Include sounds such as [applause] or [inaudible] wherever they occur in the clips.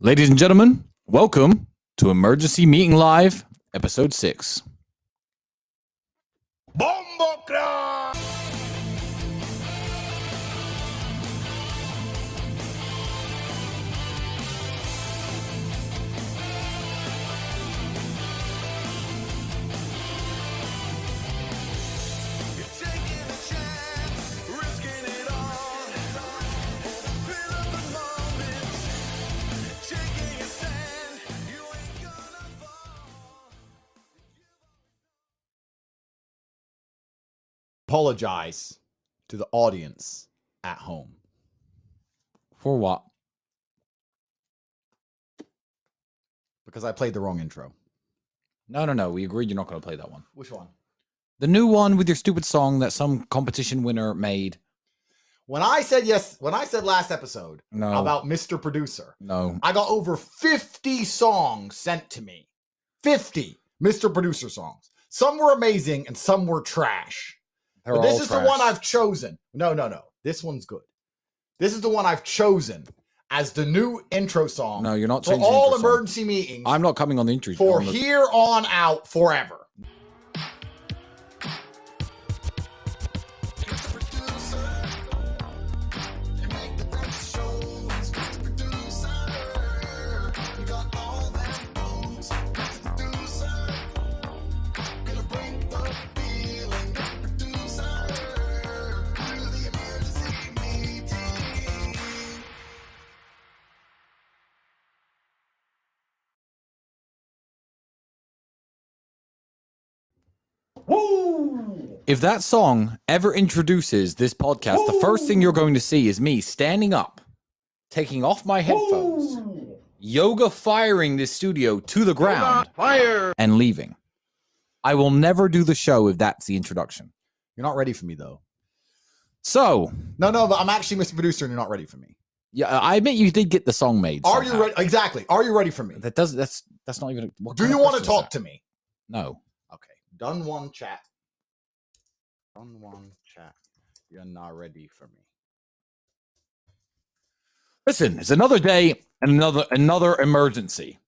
Ladies and gentlemen, welcome to Emergency Meeting Live, Episode 6. Bombo Crack! Apologize to the audience at home. For what? because I played the wrong intro. No, no, no. We agreed you're not going to play that one. Which one? The new one with your stupid song that some competition winner made. When I said yes, when I said last episode No. about Mr. Producer, No. I got over 50 songs sent to me. 50 Mr. Producer songs. Some were amazing and some were trash. They're but this is trash. the one I've chosen. No, no, no. This one's good. This is the one I've chosen as the new intro song No, you're not for all intro song. emergency meetings I'm not coming on the intro. for on the- here on out forever. Woo! If that song ever introduces this podcast, the first thing you're going to see is me standing up, taking off my headphones, yoga firing this studio to the ground, Fire! and leaving. I will never do the show if that's the introduction. You're not ready for me though. So, No, no, but I'm actually Mr. Producer and you're not ready for me. yeah, I admit you did get the song made. Are you ready? Exactly. Are you ready for me? That does that's that's not even. What Do you want to talk to me? No. Done one chat. Done one chat. You're not ready for me. Listen, it's another day and another another emergency.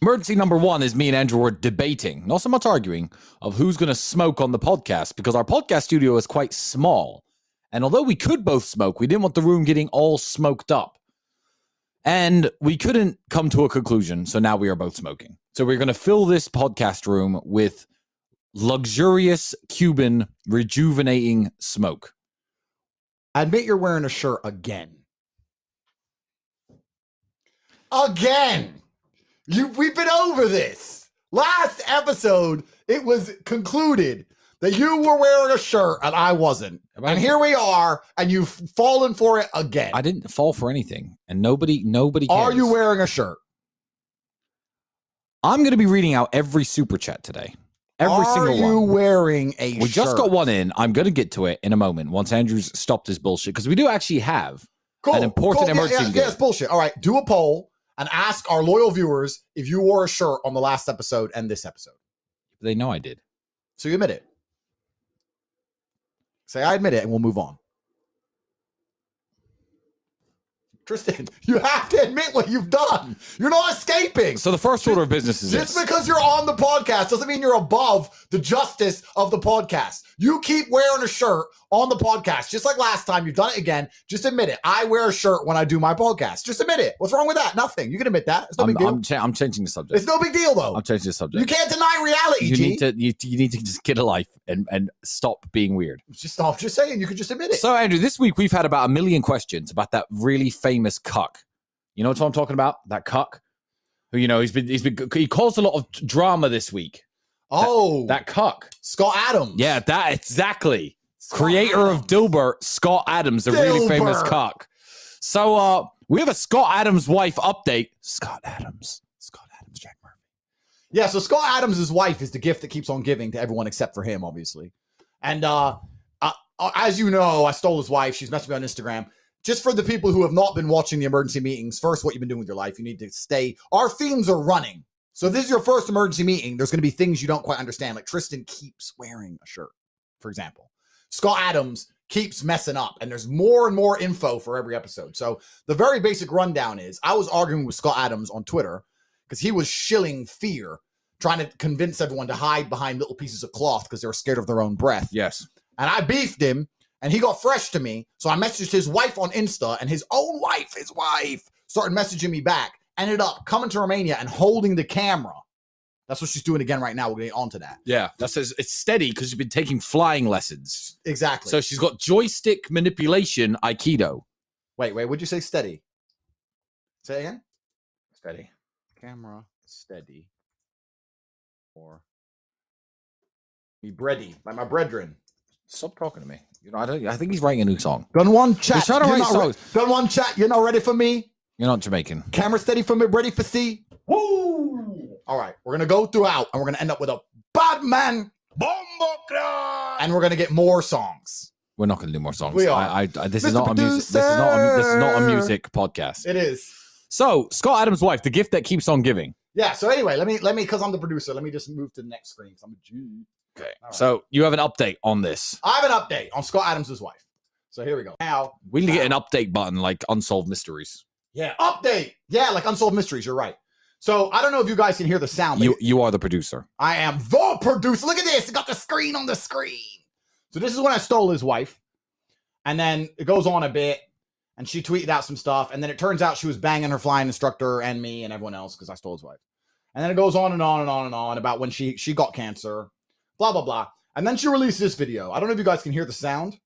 Emergency number one is me and Andrew were debating, not so much arguing, of who's going to smoke on the podcast because our podcast studio is quite small. And although we could both smoke, we didn't want the room getting all smoked up. And we couldn't come to a conclusion. So now we are both smoking. So we're going to fill this podcast room with luxurious Cuban rejuvenating smoke. Admit you're wearing a shirt again. Again. You we've been over this. Last episode, it was concluded that you were wearing a shirt and I wasn't. And here we are, and you've fallen for it again. I didn't fall for anything, and nobody, nobody. Cares. Are you wearing a shirt? I'm going to be reading out every super chat today. Every Are single one. you wearing a shirt. We shirt? just got one in. I'm going to get to it in a moment once Andrew's stopped his bullshit because we do actually have. Cool. an important cool. emergency Yeah, yeah, yeah, it's bullshit. All right, do a poll and ask our loyal viewers if you wore a shirt on the last episode and this episode. They know I did. So you admit it. Say I admit it, and we'll move on. Tristan, you have to admit what you've done. You're not escaping. So the first order of business is Just this. because you're on the podcast doesn't mean you're above the justice of the podcast. You keep wearing a shirt on the podcast, just like last time. You've done it again. Just admit it. I wear a shirt when I do my podcast. Just admit it. What's wrong with that? Nothing. You can admit that. It's no I'm, big deal. I'm, cha- I'm changing the subject. it's no big deal, though. I'm changing the subject. You can't deny reality, You G. need to you, you need to just get a life and and stop being weird. just, I'm just saying. You can just admit it. So Andrew, this week we've had about a million questions about that really famous cuck. You know what I'm talking about? That cuck. Who you know he's been he's been he caused a lot of drama this week. oh, That cuck. Scott Adams. Yeah, that exactly. Scott Creator Adams. of Dilbert, Scott Adams, the really famous cuck. So uh we have a Scott Adams wife update. Scott Adams. Scott Adams, Jack Murphy. Yeah, so Scott Adams' wife is the gift that keeps on giving to everyone except for him, obviously. And uh, uh, uh, as you know, I stole his wife. She's messaged me on Instagram. Just for the people who have not been watching the emergency meetings, first, what you've been doing with your life, you need to stay. Our themes are running. So this is your first emergency meeting, there's going to be things you don't quite understand. Like Tristan keeps wearing a shirt, for example. Scott Adams keeps messing up, and there's more and more info for every episode. So the very basic rundown is: I was arguing with Scott Adams on Twitter because he was shilling fear, trying to convince everyone to hide behind little pieces of cloth because they were scared of their own breath. Yes. And I beefed him, and he got fresh to me. So I messaged his wife on Insta, and his own wife, his wife, started messaging me back. Ended up coming to Romania and holding the camera. That's what she's doing again right now. We're getting onto that. Yeah. That says it's steady because she's been taking flying lessons. Exactly. So she's got joystick manipulation Aikido. wait, wait. Would you say steady? Say again. Steady. Camera steady. Or Me bready, like my brethren. Stop talking to me. You know, I don't. I think he's writing a new song. Gun one chat. He's trying to you're write not re- Gun one chat. You're not ready for me. You're not Jamaican. Camera steady for me, ready for C. Woo! All right, we're gonna go throughout, and we're gonna end up with a bad man, and we're gonna get more songs. We're not going to do more songs. We are. I, I, I- this is Mr. not a music. This is not. A, this is not a music podcast. It is. So Scott Adams' wife, the gift that keeps on giving. Yeah. So anyway, let me let me because I'm the producer. Let me just move to the next screen. 'cause I'm a G. Okay. Right. So you have an update on this. I have an update on Scott Adams' wife. So here we go. Now, We need to get an update button like unsolved mysteries. yeah, update. Yeah, like unsolved mysteries. You're right. So I don't know if you guys can hear the sound. You you are the producer. I am the producer. Look at this. It got the screen on the screen. So this is when I stole his wife. And then it goes on a bit. And she tweeted out some stuff. And then it turns out she was banging her flying instructor and me and everyone else because I stole his wife. And then it goes on and on and on and on about when she she got cancer, blah blah blah. And then she released this video. I don't know if you guys can hear the sound.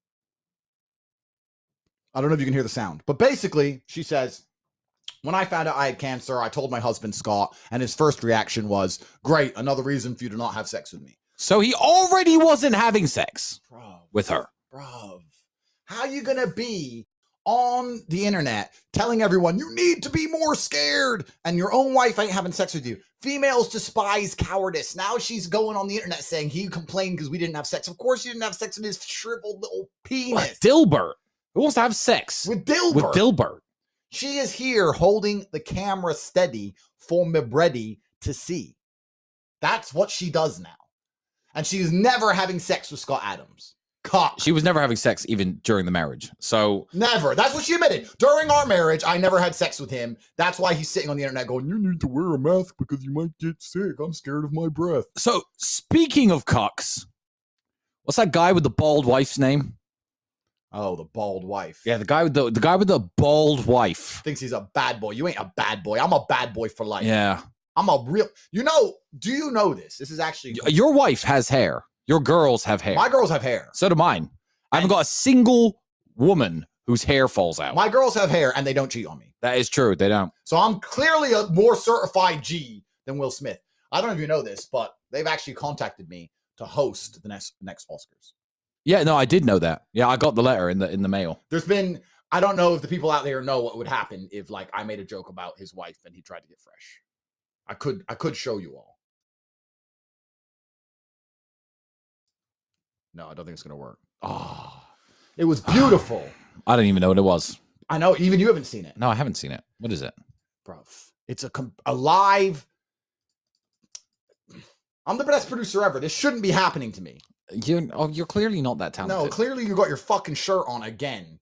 I don't know if you can hear the sound, but basically, she says, When I found out I had cancer, I told my husband Scott, and his first reaction was, Great, another reason for you to not have sex with me. So he already wasn't having sex Bro, with her. bro, how you gonna be on the internet telling everyone you need to be more scared and your own wife ain't having sex with you? Females despise cowardice. Now she's going on the internet saying he complained because we didn't have sex. Of course, you didn't have sex with his shriveled little penis. What? Dilbert. Who wants to have sex With Dilbert. with Dilbert? She is here holding the camera steady for Mibretti to see. That's what she does now. And she's never having sex with Scott Adams. Cock. She was never having sex even during the marriage. So Never. That's what she admitted. During our marriage, I never had sex with him. That's why he's sitting on the internet going, You need to wear a mask because you might get sick. I'm scared of my breath. so speaking of cocks, what's that guy with the bald wife's name? Oh, the bald wife. Yeah, the guy with the the guy with the bald wife. Thinks he's a bad boy. You ain't a bad boy. I'm a bad boy for life. Yeah. I'm a real. You know, do you know this? This is actually. Your wife has hair. Your girls have hair. My girls have hair. so do mine. I haven't got a single woman whose hair falls out. My girls have hair and they don't cheat on me. that is true. They don't. So I'm clearly a more certified G than Will Smith. I don't know if you know this, but they've actually contacted me to host the next next Oscars. Yeah, no, I did know that. Yeah, I got the letter in the in the mail. There's been I don't know if the people out there know what would happen if like I made a joke about his wife and he tried to get fresh. I could I could show you all. No, I don't think it's gonna work. Oh, it was beautiful. [sighs] I don't even know what it was. I know, even you haven't seen it, No, I haven't seen it. What is it? bro. It's a com- a live. I'm the best producer ever. This shouldn't be happening to me. You oh, you're clearly not that talented. No, clearly you got your fucking shirt on again.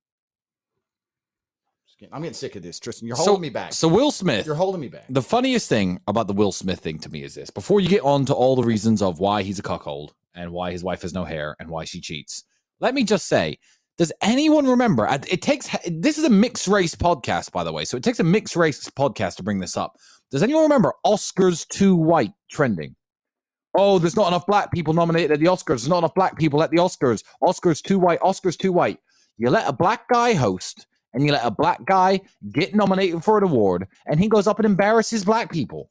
Just kidding. I'm getting sick of this, Tristan. You're So- holding me back. So Will Smith. You're holding me back. The funniest thing about the Will Smith thing to me is this: before you get on to all the reasons of why he's a cuckold and why his wife has no hair and why she cheats, let me just say: Does anyone remember? It takes this is a mixed race podcast, by the way, so it takes a mixed race podcast to bring this up. Does anyone remember Oscars too white trending? Oh, there's not enough black people nominated at the Oscars. There's not enough black people at the Oscars. Oscars too white. Oscars too white. You let a black guy host, and you let a black guy get nominated for an award, and he goes up and embarrasses black people.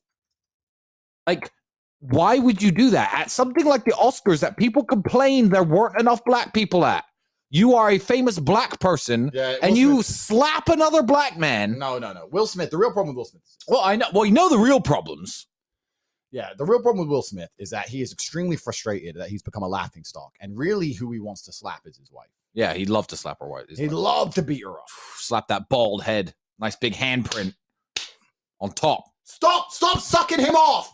Like, why would you do that at something like the Oscars that people complain there weren't enough black people at? You are a famous black person, Yeah, and you Smith- slap another black man. No, no, no. Will Smith. The real problem with Will Smith. Is. Well, I know. Well, you know the real problems. Yeah, the real problem with Will Smith is that he is extremely frustrated that he's become a laughing stock, and really, who he wants to slap is his wife. Yeah, he'd love to slap her white. He'd love to beat her up. [sighs] slap that bald head, nice big handprint on top. Stop! Stop sucking him off.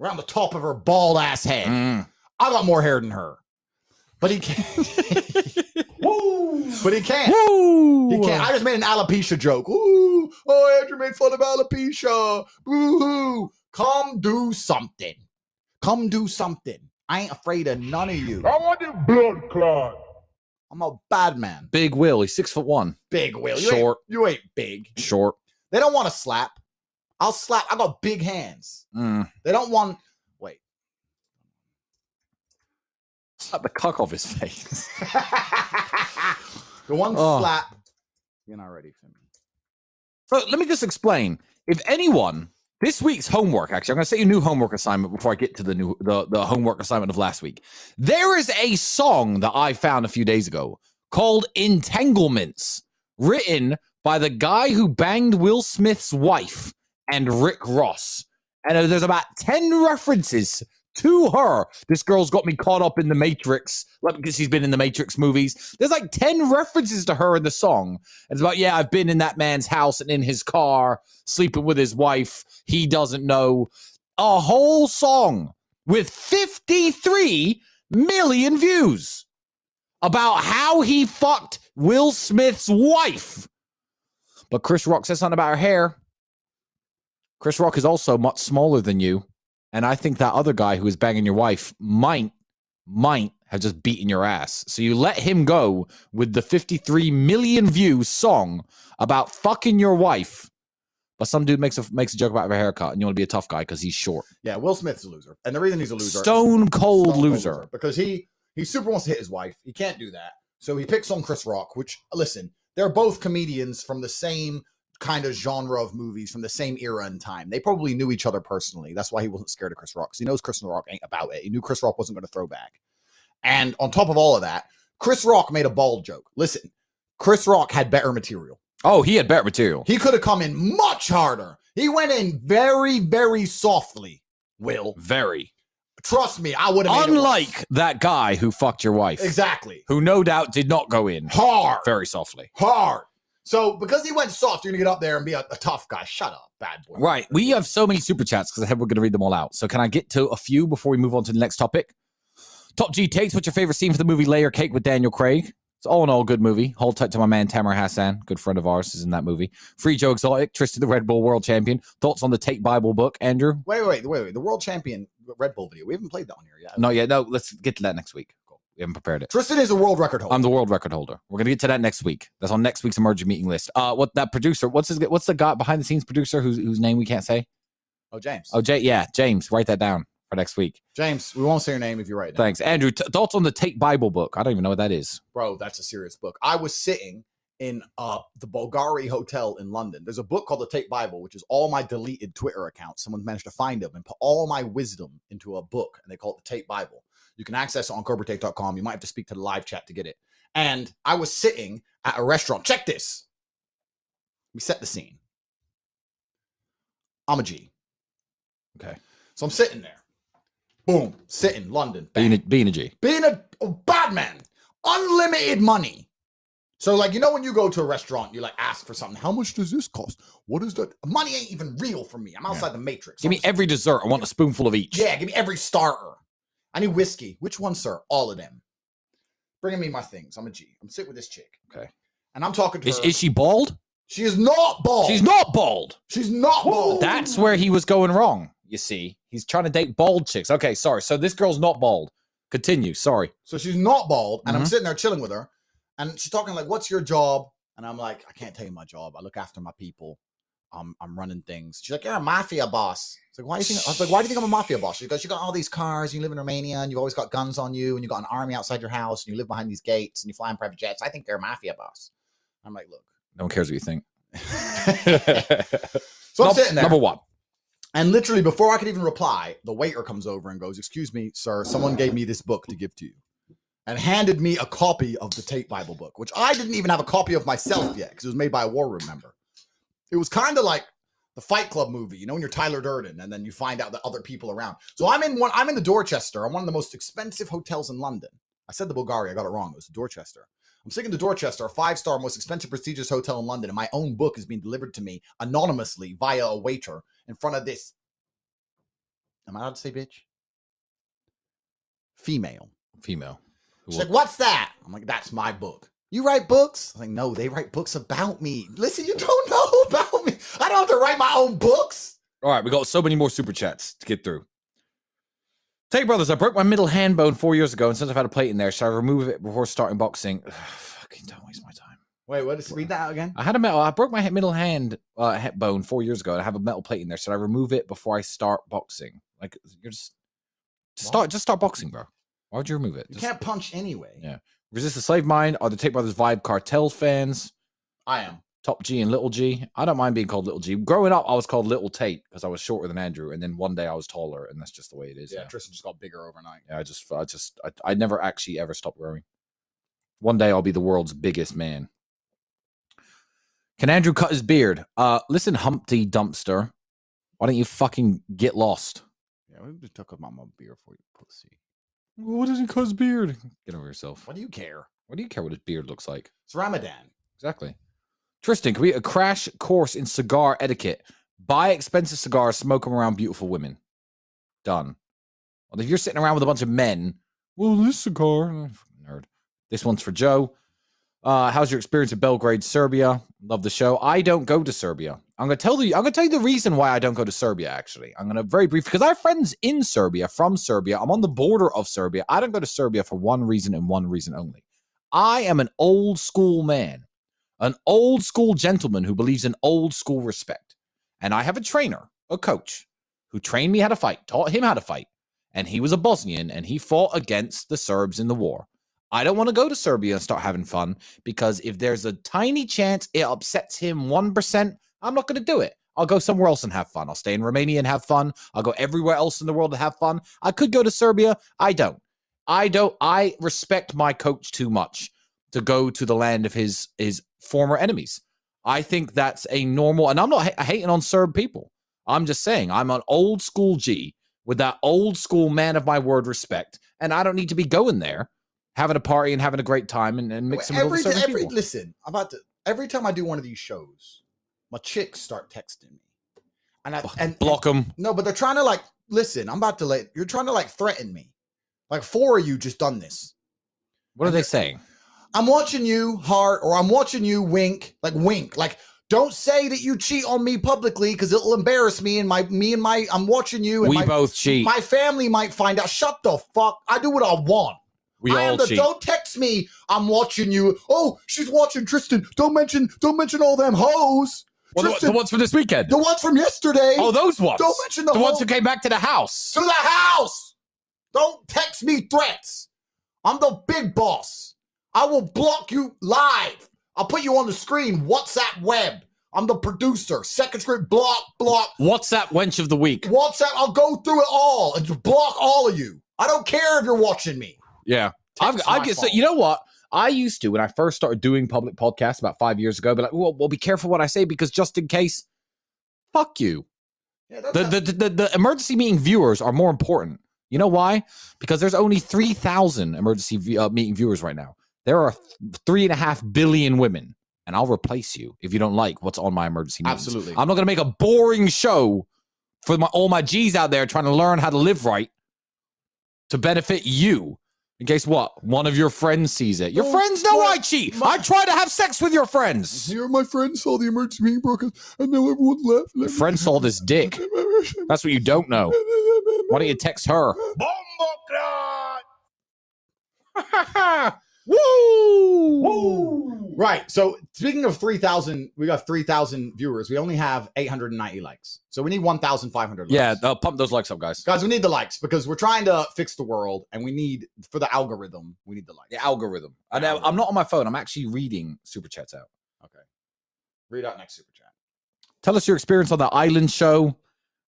Around the top of her bald ass head. Mm. I got more hair than her, but he can't. [laughs] but he can't. Woo! He can't. I just made an alopecia joke. Ooh, oh, Andrew made fun of alopecia. Boo hoo. Come do something. Come do something. I ain't afraid of none of you. I want the blood clot. I'm a bad man. Big Will. He's six foot one. Big Will. You ain't- Short. you ain't big. Short. They don't want to slap. I'll slap. I got big hands. Mm. They don't want. Wait. Slap the cock off his face. [laughs] the one Oh. slap. You're not ready for me. So let me just explain. If anyone, this week's homework, actually, I'm going to say a new homework assignment before I get to the new the, the homework assignment of last week. There is a song that I found a few days ago called Entanglements, written by the guy who banged Will Smith's wife and Rick Ross. And there's about 10 references to her. This girl's got me caught up in the Matrix, like because she's been in the Matrix movies. There's like 10 references to her in the song. It's about, yeah, I've been in that man's house and in his car, sleeping with his wife. He doesn't know. A whole song with 53 million views about how he fucked Will Smith's wife. But Chris Rock says something about her hair. Chris Rock is also much smaller than you. And I think that other guy who is banging your wife might, might have just beaten your ass. So you let him go with the 53 million view song about fucking your wife. But some dude makes a makes a joke about her haircut, and you want to be a tough guy because he's short. Yeah, Will Smith's a loser, and the reason he's a loser, Stone cold Stone Cold loser. because he he super wants to hit his wife. He can't do that, so he picks on Chris Rock. Which listen, they're both comedians from the same kind of genre of movies from the same era and time. They probably knew each other personally. That's why he wasn't scared of Chris Rock. 'cause he knows Chris Rock ain't about it. He knew Chris Rock wasn't going to throw back. And on top of all of that, Chris Rock made a bald joke. Listen, Chris Rock had better material. Oh, he had better material. He could have come in much harder. He went in very, very softly. Will Very. trust me, I would have. Unlike that guy who fucked your wife, exactly who no doubt did not go in hard, very softly. hard. So because he went soft, you're gonna get up there and be a, a tough guy. Shut up, bad boy. Right. We have so many super chats because I said we're going to read them all out. So can I get to a few before we move on to the next topic? Top G takes. What's your favorite scene for the movie Layer Cake with Daniel Craig? It's all in all a good movie. Hold tight to my man Tamer Hassan, good friend of ours, is in that movie. Free Joe Exotic, Tristan the Red Bull World Champion. Thoughts on the Tate Bible book, Andrew? Wait, wait, wait, wait. The world champion Red Bull video. We haven't played that one here yet. No, yeah, no. Let's get to that next week. We haven't prepared it. Tristan is a world record holder. I'm the world record holder. We're gonna get to that next week. That's on next week's emerging meeting list. Uh, what that producer? What's his? What's the guy behind the scenes producer whose whose name we can't say? oh, James. Oh, Jay. Yeah, James. Write that down for next week. James, we won't say your name if you write. Thanks, Andrew. T- thoughts on the Tate Bible book? I don't even know what that is. bro, that's a serious book. I was sitting in uh the Bulgari Hotel in London. There's a book called the Tate Bible, which is all my deleted Twitter accounts. Someone managed to find them and put all my wisdom into a book, and they call it the Tate Bible. You can access it on CobraTate.com. You might have to speak to the live chat to get it. And I was sitting at a restaurant. Check this. We set the scene. I'm a G. Okay. So I'm sitting there. Boom. Sitting, London. Being a, being a G. being a, a bad man, unlimited money. So, like, you know, when you go to a restaurant, you like ask for something. How much does this cost? What is that? Money ain't even real for me. I'm outside the matrix. Give me every dessert. I want a spoonful of each. yeah, give me every starter. I need whiskey. Which one, sir? All of them. Bringing me my things. I'm a G. I'm sitting with this chick. Okay. And I'm talking to Is, her. is she bald? she is not bald. She's not bald. She's not bald. That's where he was going wrong. You see, he's trying to date bald chicks. Okay, sorry. So this girl's not bald. Continue. Sorry. So she's not bald, and I'm Mhm. sitting there chilling with her, and she's talking like, "What's your job?" And I'm like, "I can't tell you my job. I look after my people. I'm I'm running things." She's like, "You're a mafia boss." It's like, "Why do you think?" I was like, "Why do you think I'm a mafia boss?" She goes, "You got all these cars, and you live in Romania, and you've always got guns on you, and you got an army outside your house, and you live behind these gates, and you fly in private jets. I think you're a mafia boss." I'm like, "Look." No one cares what you think. [laughs] So I'm sitting there. Number one. And literally, before I could even reply, the waiter comes over and goes, Excuse me, sir, someone gave me this book to give to you. And handed me a copy of the Tate Bible book, which I didn't even have a copy of myself yet because it was made by a war room member. It was kind of like the Fight Club movie, you know, when you're Tyler Durden and then you find out that other people around. So I'm in one, I'm in the Dorchester. I'm one of the most expensive hotels in London. I said the Bulgaria, I got it wrong. It was the Dorchester. I'm sitting in the Dorchester, a five star, most expensive, prestigious hotel in London, and my own book is being delivered to me anonymously via a waiter in front of this. Am I allowed to say bitch? Female. Female. She's like, "What's that?" I'm like, "That's my book." You write books? I'm like, no, they write books about me. Listen, you don't know about me. I don't have to write my own books. All right, we got so many more super chats to get through. Tate brothers, I broke my middle hand bone four years ago, and since I've had a plate in there, should I remove it before starting boxing? Fucking don't waste my time. Wait, what is read that out again? I had a metal. I broke my middle hand uh, hip bone four years ago, and I have a metal plate in there. Should I remove it before I start boxing? Like you're just, just start, just start boxing, bro. Why would you remove it? You Just can't punch anyway. Yeah. resist the slave mind. Are the Tate Brothers Vybz Kartel fans? I am. Top G and Little G. I don't mind being called Little G. Growing up, I was called Little Tate because I was shorter than Andrew, and then one day I was taller, and that's just the way it is. Yeah, now. Tristan just got bigger overnight. Yeah, I just, I just, I, I never actually ever stopped growing. One day I'll be the world's biggest man. Can Andrew cut his beard? Uh, listen, Humpty Dumpster. Why don't you fucking get lost? Yeah, we just talk about my beer for you, pussy. What does he cut his beard? Get over yourself. What do you care? What do you care what his beard looks like? It's Ramadan. Exactly. Tristan, can we a crash course in cigar etiquette? Buy expensive cigars, smoke them around beautiful women. Done. Well, if you're sitting around with a bunch of men, well, this cigar, oh, nerd. This one's for Joe. Uh, how's your experience in Belgrade, Serbia? Love the show. I don't go to Serbia. I'm gonna tell you. I'm gonna tell you the reason why I don't go to Serbia. Actually, I'm gonna very brief because I have friends in Serbia from Serbia. I'm on the border of Serbia. I don't go to Serbia for one reason and one reason only. I am an old school man an old school gentleman who believes in old school respect. And I have a trainer, a coach, who trained me how to fight, taught him how to fight. And he was a Bosnian and he fought against the Serbs in the war. I don't want to go to Serbia and start having fun because if there's a tiny chance it upsets him 1%, I'm not going to do it. I'll go somewhere else and have fun. I'll stay in Romania and have fun. I'll go everywhere else in the world to have fun. I could go to Serbia. I don't. I don't. I respect my coach too much to go to the land of his his former enemies. I think that's a normal, and I'm not ha- hating on Serb people. I'm just saying I'm an old school G with that old school man of my word respect, and I don't need to be going there having a party and having a great time and, and mixing with every, other certain every people. listen, I'm about to every time I do one of these shows, my chicks start texting me. And I and Block them. No, but they're trying to like listen. I'm about to let you're trying to like threaten me. Like four of you just done this. What are they saying? I'm watching you heart, or I'm watching you wink, like wink, like don't say that you cheat on me publicly because it'll embarrass me and my me and my I'm watching you and We my, both cheat. my family might find out. Shut the fuck! I do what I want. we I am all the, cheat. Don't text me. I'm watching you. Oh, she's watching Tristan. Don't mention. Don't mention all them hoes. Well, the, Tristan, the ones from this weekend. the ones from yesterday. oh, those ones. don't mention the, the ones who came back to the house. to the house. Don't text me threats. I'm the big boss. I will block you live. I'll put you on the screen. WhatsApp web. I'm the producer. Second script block, block. What's that wench of the week? WhatsApp. I'll go through it all and just block all of you. I don't care if you're watching me. Yeah. I've, Text I my get so you know what I used to when I first started doing public podcasts about five years ago. But like, well, well, be careful what I say because just in case, fuck you. Yeah, The not- the, the, the, the emergency meeting viewers are more important. You know why? Because there's only three thousand emergency v- uh, meeting viewers right now. There are th- three and a half billion women, and I'll replace you if you don't like what's on my emergency meetings. Absolutely. I'm not going to make a boring show for my, all my G's out there trying to learn how to live right to benefit you. In case what? One of your friends sees it. Your Oh, friends know my- I cheat. my- I try to have sex with your friends. Mhm. Here, my friends saw the emergency meeting broke, and now everyone left. Your friend saw this [laughs] dick. That's what you don't know. Why don't you text her? [laughs] Woo! Right. So speaking of 3,000, we got 3,000 viewers. We only have 890 likes. So we need 1,500 likes. Yeah, uh, pump those likes up, guys. Guys, we need the likes because we're trying to fix the world and we need, for the algorithm, we need the likes. The algorithm. I know, I'm not on my phone. I'm actually reading super chats out. Okay. Read out next super chat. Tell us your experience on the Island Show.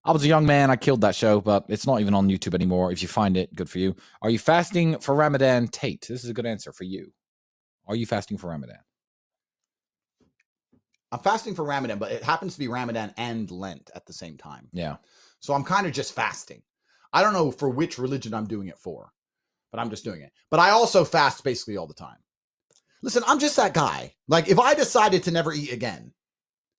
I was a young man. I killed that show, but it's not even on YouTube anymore. If you find it, good for you. Are you fasting for Ramadan, Tate? This is a good answer for you. Are you fasting for Ramadan? I'm fasting for Ramadan, but it happens to be Ramadan and Lent at the same time. Yeah. So I'm kind of just fasting. I don't know for which religion I'm doing it for, but I'm just doing it. But I also fast basically all the time. Listen, I'm just that guy. Like if I decided to never eat again,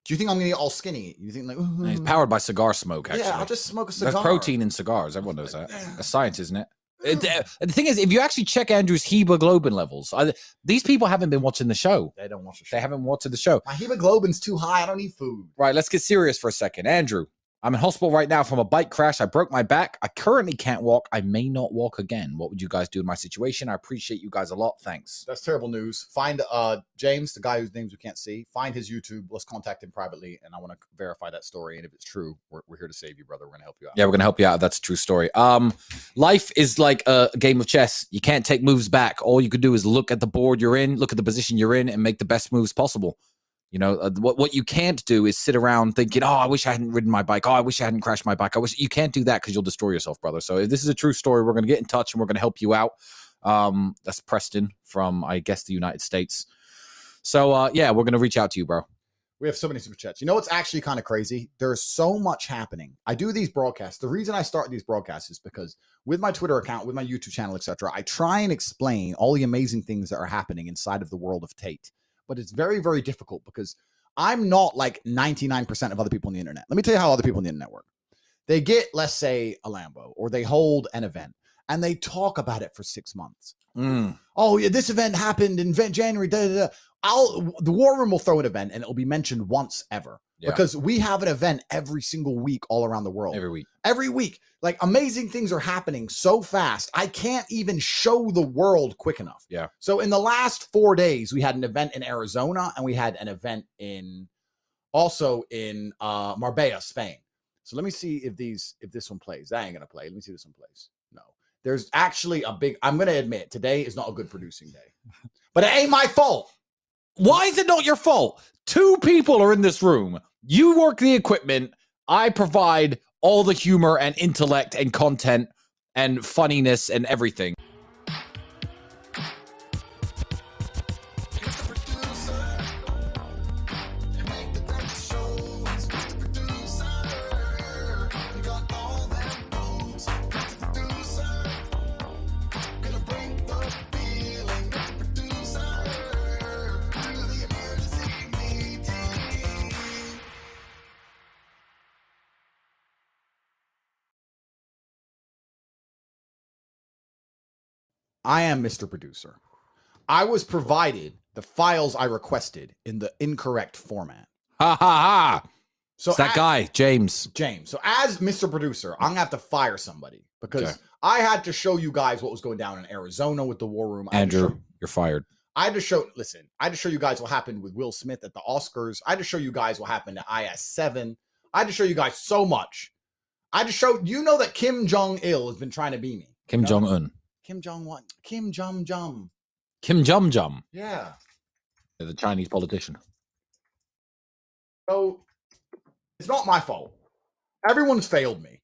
do you think I'm gonna get all skinny? You think like It's powered by cigar smoke, actually. Yeah, I'll just smoke a cigar. There's protein in cigars. Everyone knows that. That's science, isn't it? Uh, the thing is, if you actually check Andrew's hemoglobin levels, I, these people haven't been watching the show. They don't watch the show. They haven't watched the show. My hemoglobin's too high. I don't need food. Right, let's get serious for a second. Andrew, I'm in hospital right now from a bike crash. I broke my back. I currently can't walk. I may not walk again. What would you guys do in my situation? I appreciate you guys a lot. Thanks. That's terrible news. Find uh James, the guy whose names we can't see. Find his YouTube. Let's contact him privately, and I want to verify that story. And if it's true, we're, we're here to save you, brother. We're gonna help you out. Yeah, we're gonna help you out. That's a true story. Um, life is like a game of chess. You can't take moves back. All you could do is look at the board you're in, look at the position you're in, and make the best moves possible. You know uh, what? What you can't do is sit around thinking, "Oh, I wish I hadn't ridden my bike. Oh, I wish I hadn't crashed my bike. I wish." You can't do that because you'll destroy yourself, brother. So if this is a true story, we're gonna get in touch and we're gonna help you out. Um, that's Preston from, I guess, the United States. So uh, yeah, we're gonna reach out to you, bro. We have so many super chats. You know what's actually kind of crazy? There's so much happening. I do these broadcasts. The reason I start these broadcasts is because with my Twitter account, with my YouTube channel, etc., I try and explain all the amazing things that are happening inside of the world of Tate. But it's very, very difficult because I'm not like 99% of other people on the internet. Let me tell you how other people on the internet work. They get, let's say, a Lambo, or they hold an event and they talk about it for six months Mm, oh yeah, this event happened in January. Da, da, da. I'll the War Room will throw an event and it'll be mentioned once ever Yeah. because we have an event every single week all around the world. every week. Every week, like amazing things are happening so fast. I can't even show the world quick enough. Yeah. So in the last four days, we had an event in Arizona and we had an event in also in uh Marbella, Spain. So let me see if these if this one plays. That ain't gonna play. Let me see if this one plays. No. There's actually a big I'm gonna admit today is not a good producing day. But it ain't my fault. Why is it not your fault? Two people are in this room. You work the equipment. I provide all the humor and intellect and content and funniness and everything. I am Mr. Producer. I was provided the files I requested in the incorrect format. Ha ha ha. So it's that a- guy, James. James. So as Mr. Producer, I'm gonna have to fire somebody because Okay. I had to show you guys what was going down in Arizona with the War Room. I had to Andrew, show- you're fired. I had to show. Listen, I had to show you guys what happened with Will Smith at the Oscars. I had to show you guys what happened to IS Seven. I had to show you guys so much. I had to show you know that Kim Jong Il has been trying to be me. Kim No. Jong Un. Kim Jong what? Kim Jong Jum. Kim Jum Jum, Yeah. the Chinese politician. So it's not my fault. Everyone's failed me.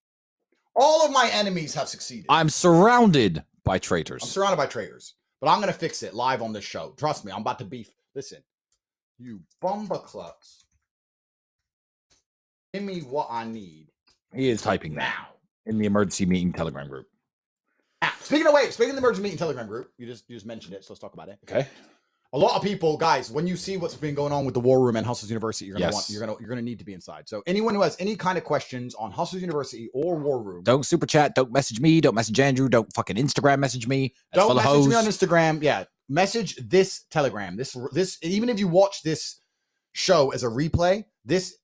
All of my enemies have succeeded. I'm surrounded by traitors. I'm surrounded by traitors, but I'm gonna fix it live on this show. Trust me, I'm about to beef. Listen, you bumba clucks. Give me what I need He is typing now. in the emergency meeting telegram group. Speaking of wait, speaking of the emergency meeting telegram group, you just you just mentioned it, so let's talk about it. Okay. A lot of people, guys, when you see what's been going on with the War Room and Hustlers University, you're gonna want Yes. you're gonna you're gonna need to be inside. So anyone who has any kind of questions on Hustlers University or War Room, Don't super chat. Don't message me. Don't message Andrew. Don't fucking Instagram message me. That's don't message me on. Instagram. Yeah, message this Telegram. This this even if you watch this show as a replay, this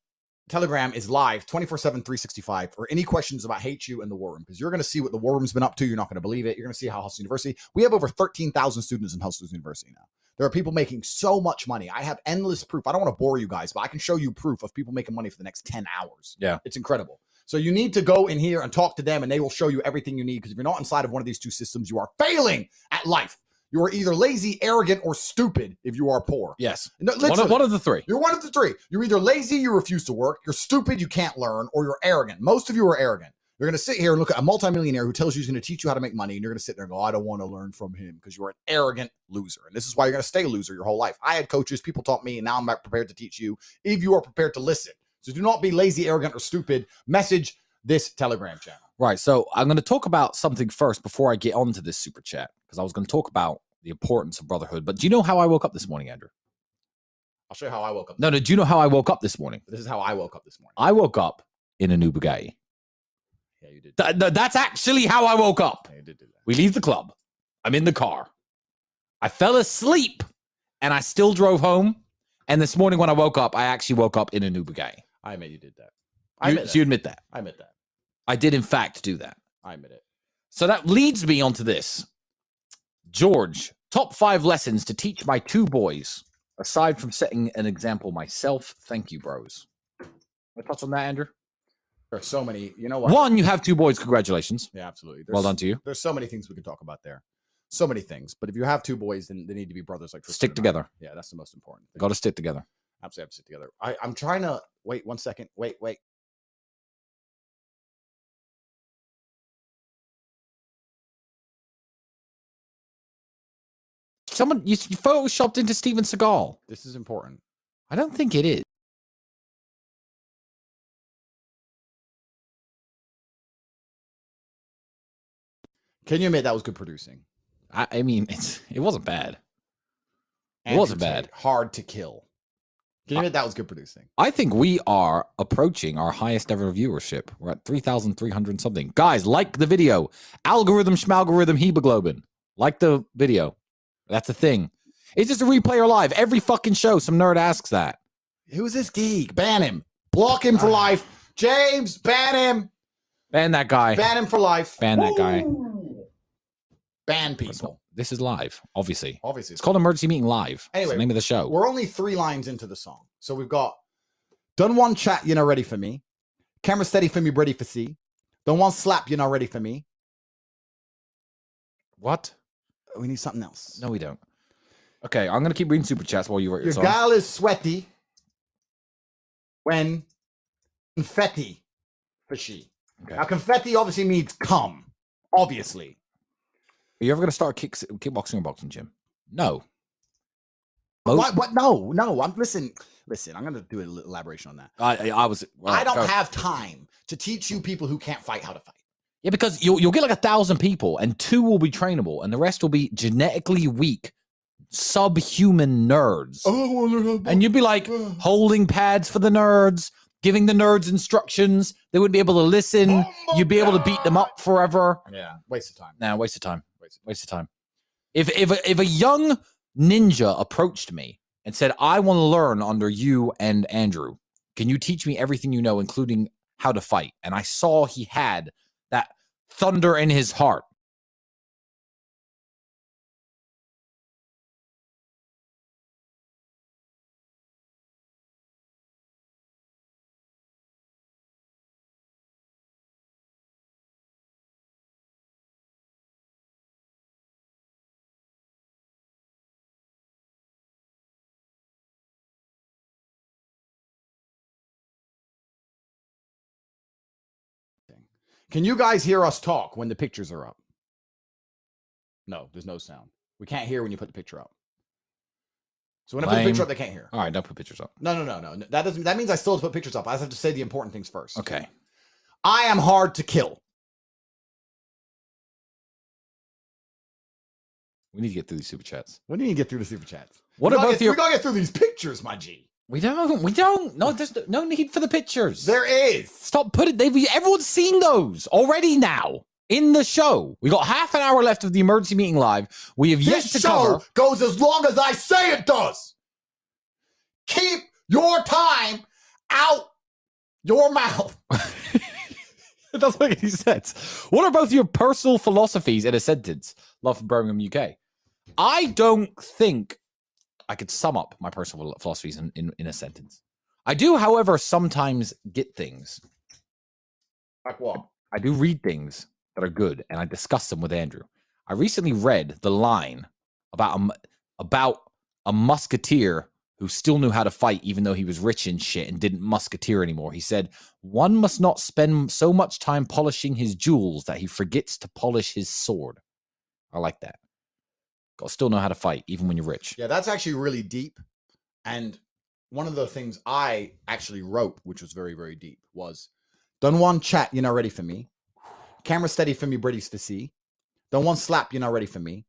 Telegram is live 24 7, 365 for any questions about HU and the War Room because you're going to see what the War Room's been up to. You're not going to believe it. You're going to see how Hustle University, we have over 13,000 students in Hustlers University now. There are people making so much money. I have endless proof. I don't want to bore you guys, but I can show you proof of people making money for the next 10 hours. Yeah. It's incredible. So you need to go in here and talk to them, and they will show you everything you need. Because if you're not inside of one of these two systems, you are failing at life. You are either lazy, arrogant, or stupid if you are poor. Yes. No, One of, one of the three. You're one of the three. You're either lazy, you refuse to work, you're stupid, you can't learn, or you're arrogant. Most of you are arrogant. You're going to sit here and look at a multimillionaire who tells you he's going to teach you how to make money, and you're going to sit there and go, I don't want to learn from him because you're an arrogant loser. And this is why you're going to stay a loser your whole life. I had coaches, people taught me, and now I'm prepared to teach you if you are prepared to listen. So do not be lazy, arrogant, or stupid. Message this Telegram channel. Right. So I'm going to talk about something first before I get onto this super chat because I was going to talk about the importance of brotherhood. But do you know how I woke up this morning, Andrew? I'll show you how I woke up. No, no. Do you know how I woke up this morning? This is how I woke up this morning. I woke up in a new Bugatti. Yeah, you did. Th- th- that's actually how I woke up. Yeah, you did do that. We leave the club. I'm in the car. I fell asleep and I still drove home. And this morning when I woke up, I actually woke up in a new Bugatti. I admit you did that. I You, admit, so you admit that. I admit that. I did, in fact, do that. I admit it. So that leads me onto this. George, top five lessons to teach my two boys, aside from setting an example myself. Thank you, bros. Want to touch on that, Andrew? There are so many. You know what? One, you have two boys. Congratulations. Yeah, absolutely. Well done to you. There's so many things we can talk about there. So many things. But if you have two boys, then they need to be brothers like Tristan Stick and I. together. Yeah, that's the most important. Thing. Got to stick together. Absolutely have to stick together. I, I'm trying to wait one second. Wait, wait. Someone you, you photoshopped into Steven Seagal. This is important. I don't think it is. Can you admit that was good producing? I, I mean, it's it wasn't bad. It wasn't bad. Hard to kill. Can you admit that was good producing? I think we are approaching our highest ever viewership. We're at 3,300 something. Guys, like the video. Algorithm, schmalgorithm, hemoglobin. Like the video. That's a thing. It's just a replay or live. Every fucking show, some nerd asks that. Who's this geek? Ban him. Block him for Ah. life. James, ban him. Ban that guy. Ban him for life. Ban that guy. Ooh. Ban people. This is live, obviously. Obviously. It's called Emergency Meeting Live. It's Anyway, the name of the show. We're only three lines into the song. So we've got done one chat, you're not ready for me. Camera steady for me, ready for C. Done one slap, you're not ready for me. What? We need something else. No, we don't. Okay, I'm gonna keep reading super chats while you write your Your song. gal is sweaty when confetti for she. Okay. Now, confetti obviously means come. Obviously. Are you ever gonna start kick, kickboxing or boxing, Jim? No. What? What? No, no. I'm listen. Listen, I'm gonna do a little elaboration on that. I, I, was. all I don't go. have time to teach you people who can't fight how to fight. Yeah, because you'll you'll get like a thousand people, and two will be trainable, and the rest will be genetically weak, subhuman nerds. Oh, And you'd be like holding pads for the nerds, giving the nerds instructions. They wouldn't be able to listen. You'd be able to beat them up forever. yeah, waste of time. Nah, waste of time. Waste of Waste of time. If if a, if a young ninja approached me and said, "I want to learn under you and Andrew. Can you teach me everything you know, including how to fight?" And I saw he had that thunder in his heart. Can you guys hear us talk when the pictures are up? No, there's no sound. We can't hear when you put the picture up. So when I put the picture up, they can't hear. All right, don't put pictures up. No, no, no, no. That doesn't. That means I still have to put pictures up. I just have to say the important things first. Okay. I am hard to kill. We need to get through these super chats. When do you get through the super chats? What we about get, your? We gotta get through these pictures, my G. We don't. We don't. No, there's no need for the pictures. There is. Stop putting. They've everyone's seen those already now in the show. We got half an hour left of the emergency meeting live. We have yet This to show cover. goes as long as I say it does. Keep your time out your mouth. It doesn't make any sense. What are both your personal philosophies in a sentence? Love from Birmingham, UK. I don't think I could sum up my personal philosophies in, in, in a sentence. I do, however, sometimes get things. Like what? I do read things that are good and I discuss them with Andrew. I recently read the line about a, about a musketeer who still knew how to fight even though he was rich and shit and didn't musketeer anymore. He said, "One must not spend so much time polishing his jewels that he forgets to polish his sword." I like that. Got to still know how to fight even when you're rich. Yeah, that's actually really deep. And one of the things I actually wrote, which was very, very deep, was done one chat, you're not ready for me. Camera steady for me, Brady's to see. Done one slap, you're not ready for me.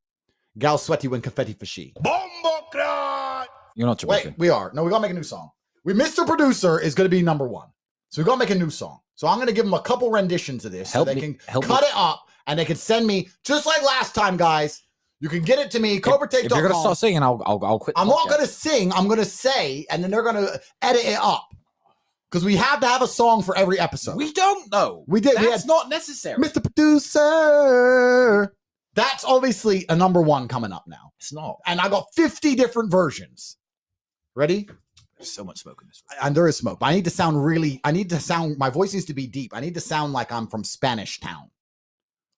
Gal sweaty when confetti for she. Bomboclat! You're not Wait, we are. No, we gotta make a new song. We Mr. Producer is gonna be number one. So we gotta make a new song. So I'm going to give them a couple renditions of this Help so they me- can help cut me. it up and they can send me just like last time, guys. You can get it to me, If, if you're gonna CobraTate.com. start singing, I'll I'll, I'll quit. I'm not going to sing. I'm going to say, and then they're going to edit it up because we have to have a song for every episode. We don't know. We did. We That's had not necessary. Mr. Producer. That's obviously a number one coming up now, It's not. and I got 50 different versions. Ready? There's so much smoke in this. and there is smoke. But I need to sound really. I need to sound. My voice needs to be deep. I need to sound like I'm from Spanish Town.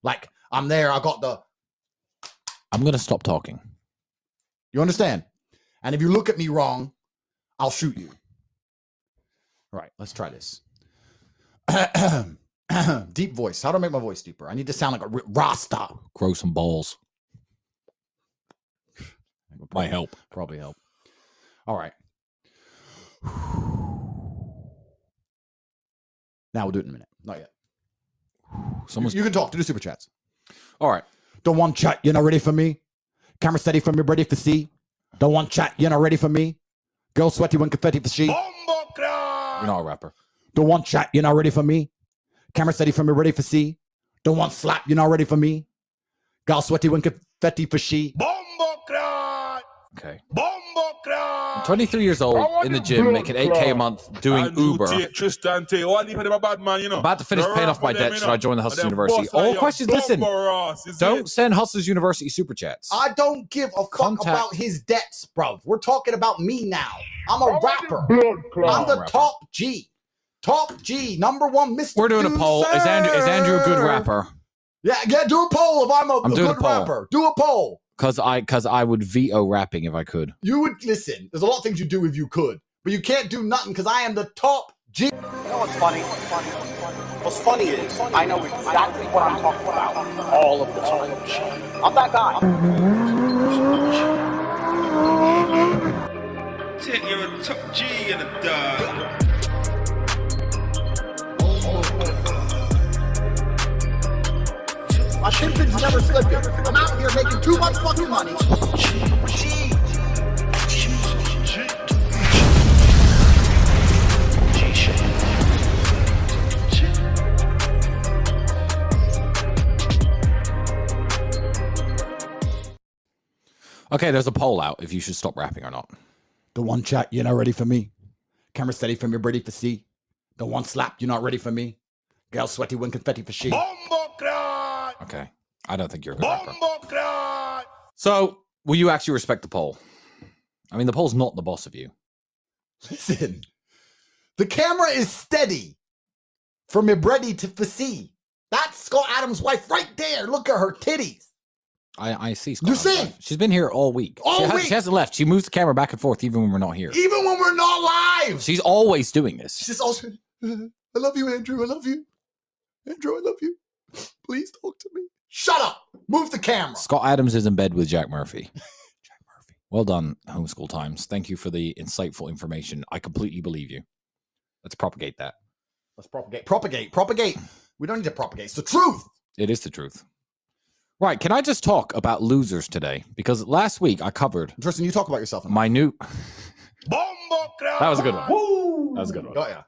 Like I'm there. I got the. I'm gonna stop talking. You understand? And if you look at me wrong, I'll shoot you. All right. Let's try this. [clears throat] Deep voice. How do I make my voice deeper? I need to sound like a Rasta. Grow some balls. Might help. Probably help. All right. Now we'll do it in a minute. Not yet. Someone's. You can talk to the super chats. All right. Don't want chat, you're not ready for me. Camera steady for me, ready for see. Don't want chat, you're not ready for me. Girl sweaty when confetti for she. You're not a rapper. Don't want chat, you're not ready for me. Camera steady for me, ready for see. Don't want slap, you're not ready for me. Girl sweaty when confetti for she. Bombo crack. Okay. Bombo crack. I'm 23 years old in the gym, making 8k a month, doing Uber. take Tristan Tate. What if them a bad man, you know? About to finish paying off my rap for debt. Should? I join the Hustlers University? All questions. Listen. bumper ass, you see Don't send Hustlers University super chats. I don't give a fuck about his debts, bro. We're talking about me now. I'm a rapper. Blood I'm the top G. Top G, number one, Mr. We're doing a poll. Is Andrew is Andrew a good rapper? Yeah, yeah, do a poll if I'm a, I'm a doing a good poll. rapper. Do a poll. Cause I cause I would veto rapping if I could. You would listen. There's a lot of things you do if you could, but you can't do nothing because I am the top G. You know what's funny? What's funny is I know exactly what I'm talking about all of the time. I'm that guy. Take your top G in the dog. My shinpin's never slipping. I'm out here making too much fucking money. G. Okay, there's a poll out if you should stop rapping or not. The one chat, you're not ready for me. Camera steady for me, ready for see. The one slap, you're not ready for me. Girl sweaty when confetti for she. Bombo crack. Okay. I don't think you're a good rapper. So will you actually respect the poll? I mean the poll's not the boss of you. Listen, the camera is steady from Ibretti to Fasi. That's Scott Adams' wife right there. Look at her titties. I, I see. Scott you see? She's been here all week. All she, has, week. she hasn't left. She moves the camera back and forth even when we're not here. Even when we're not live. She's always doing this. She's also, [laughs] I love you, Andrew. I love you. Andrew, I love you. Please talk to me. Shut up. Move the camera. Scott Adams is in bed with Jack Murphy. [laughs] Jack Murphy. Well done, Homeschool Times. Thank you for the insightful information. I completely believe you. Let's propagate that. Let's propagate. Propagate. Propagate. We don't need to propagate. It's the truth. It is the truth. Right. Can I just talk about losers today? Because last week I covered Tristan, you talk about yourself. my new. That was a good one. That was a good one. Got ya.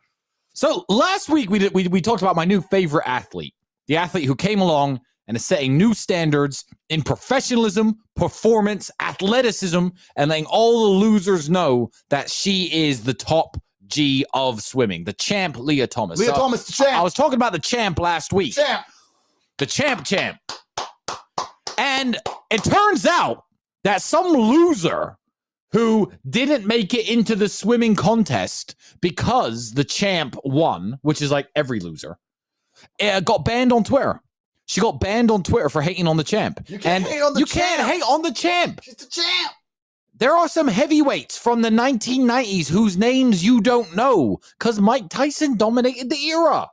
So last week we did we, we talked about my new favorite athlete, the athlete who came along and is setting new standards in professionalism, performance, athleticism, and letting all the losers know that she is the top G of swimming, the champ Lia Thomas. Lia So Thomas, the champ. I was talking about the champ last week. champ. the champ champ. And it turns out that some loser who didn't make it into the swimming contest because the champ won, which is like every loser, uh, got banned on Twitter. She got banned on Twitter for hating on the champ. You can't and hate on the you can't champ. hate on the champ. She's the champ. There are some heavyweights from the 1990s whose names you don't know because Mike Tyson dominated the era.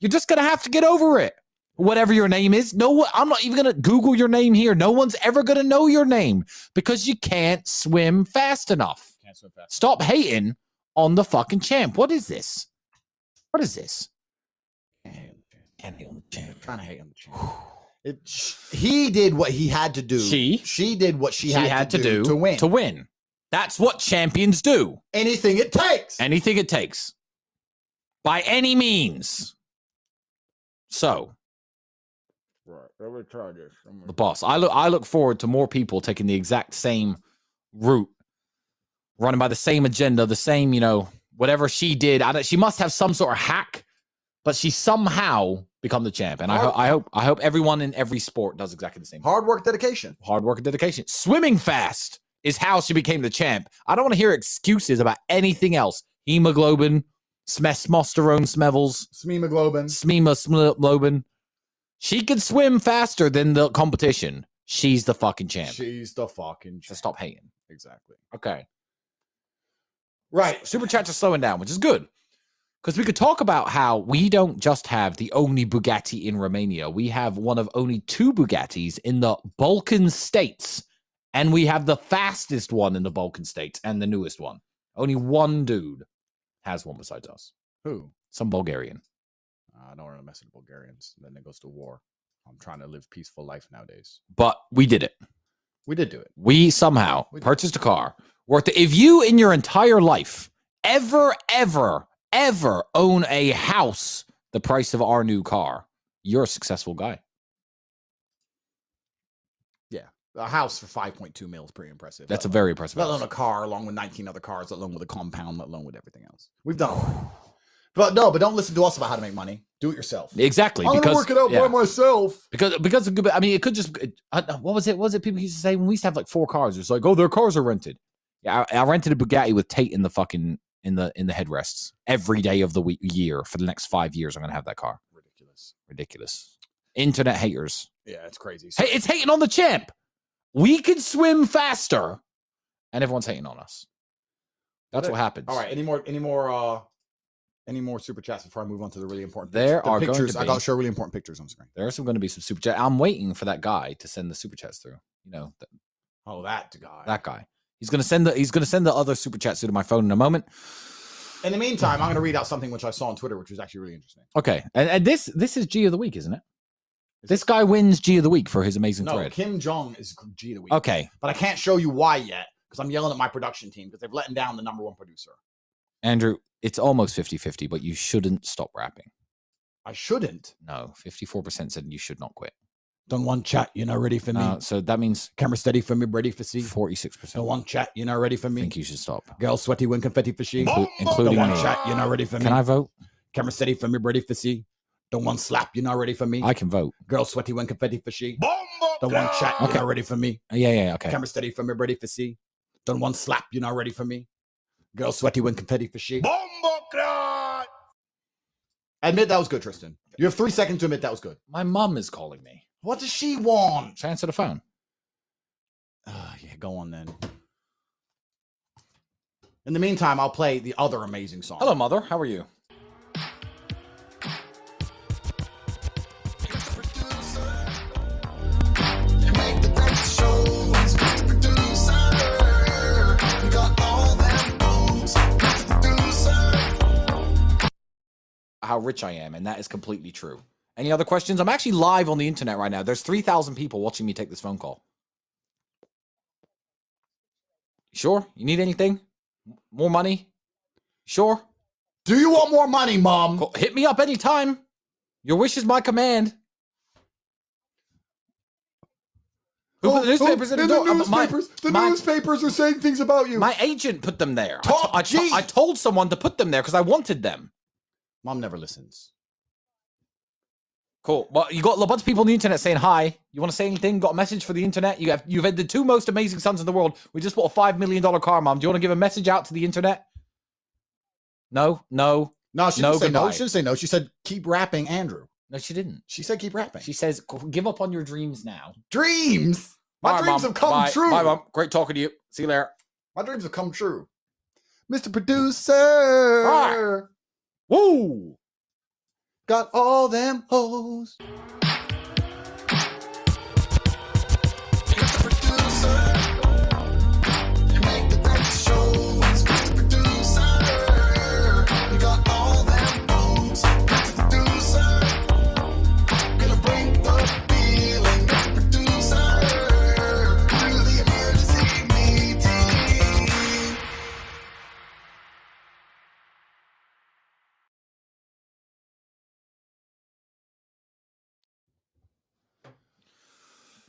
You're just gonna have to get over it. Whatever your name is, no. I'm not even gonna Google your name here. No one's ever gonna know your name because you can't swim fast enough. Can't swim fast. Stop hating on the fucking champ. What is this? What is this? Can't hate on the champ. Trying to hate on the champ. It, he did what he had to do. She? she did what she, She had, to, do, to win. To win. That's what champions do. Anything it takes. anything it takes by any means So Right. Let me try this. the boss. I look I look forward to more people taking the exact same route, running by the same agenda, the same, you know, whatever she did. I don't, she must have some sort of hack, but she somehow become the champ. And I, ho- I hope I hope everyone in every sport does exactly the same. Hard work, dedication. Hard work and dedication. Swimming fast is how she became the champ. I don't want to hear excuses about anything else. Hemoglobin, smesmosterone, smevels, Smemoglobin. smema, smlobin. She could swim faster than the competition. She's the fucking champ. She's the fucking So stop hating. Exactly. Okay. Right. Super chats are slowing down, which is good. Because we could talk about how we don't just have the only Bugatti in Romania. We have one of only two Bugattis in the Balkan states. And we have the fastest one in the Balkan states and the newest one. Only one dude has one besides us. Who? Some Bulgarian. Uh, I don't want to mess with Bulgarians. Then it goes to war. I'm trying to live peaceful life nowadays. But we did it. We did do it. We somehow We purchased a car worth it. if you in your entire life ever, ever, ever own a house the price of our new car, you're a successful guy. Yeah. A house for 5.2 mil is pretty impressive. That's a very impressive. let alone a car, along with 19 other cars, let alone with a compound, let alone with everything else. We've done. But no, but don't listen to us about how to make money. Do it yourself. Exactly. I'm because gonna work it out yeah, by myself. because because I mean it could just uh, uh, what was it? What was it people used to say when we used to have like four cars? It's like oh their cars are rented. Yeah, I, I rented a Bugatti with Tate in the fucking in the in the headrests every day of the week year for the next five years. I'm gonna have that car. Ridiculous. Ridiculous. Internet haters. Yeah, it's crazy. Hey, it's hating on the champ. We can swim faster, and everyone's hating on us. That's what happens. all right. Any more? Any more? uh Any more super chats before I move on to the really important? There the are going to pictures. I got to show really important pictures on screen. There are some going to be some super chat. I'm waiting for that guy to send the super chats through. You know th- Oh, that guy. that guy. He's going to send the he's going to send the other super chats through to my phone in a moment. In the meantime, I'm going to read out something which I saw on Twitter, which was actually really interesting. Okay, and, and this this is G of the week, isn't it? Is This guy wins G of the week for his amazing No, thread. Kim Jong is G of the week. Okay, but I can't show you why yet because I'm yelling at my production team because they've let down the number one producer. Andrew, it's almost 50-50, but you shouldn't stop rapping. I shouldn't. No, 54% said you should not quit. Don't want chat. you know, ready for me. Uh, so that means Camera steady for me, ready for see. 46% Don't want chat. you know, ready for I me. think you should stop. Girl sweaty when confetti for she. Inclu- Don't including want me. chat. you know, ready for me. Can I vote? Camera steady for me, ready for see. Don't want slap. you know, ready for me. I can vote. Girl sweaty when confetti for she. Bombo Don't want chat. You're Okay. not ready for me. Yeah, yeah, okay. Camera steady for me, ready for see. Don't want slap. you know, ready for me. Girl sweaty when confetti for she. Admit that was good, Tristan. You have three seconds to admit that was good. My mom is calling me. What does she want? Should I answer the phone? Uh, yeah, go on then. In the meantime, I'll play the other amazing song. Hello, mother. How are you? Make the best shows, Mr. Producer. You got all them moves, Mr. Producer. How rich I am, and that is completely true. Any other questions? I'm actually live on the internet right now. There's 3,000 people watching me take this phone call. Sure? You need anything? More money? Sure? Do you want more money, Mom? Hit me up anytime. Your wish is my command. Who put the newspapers in the door? Uh, my- the my- newspapers are saying things about you. My agent put them there. I Top to- I, to- told someone to put them there because I wanted them. Mom never listens. Cool. Well, you got a bunch of people on the internet saying hi. You want to say anything? Got a message for the internet? You have you've had the two most amazing sons in the world. We just bought a five million dollar car, mom. Do you want to give a message out to the internet? No, no, No, she No, didn't say no. She didn't say no. She said keep rapping, Andrew. no. She didn't. She said keep rapping. She says, "Give up on your dreams now." dreams. My Bye, dreams Mom. have come Bye. true. Bye, mom. Great talking to you. See you later. My dreams have come true. Mr. Producer. Woo! Got all them hoes.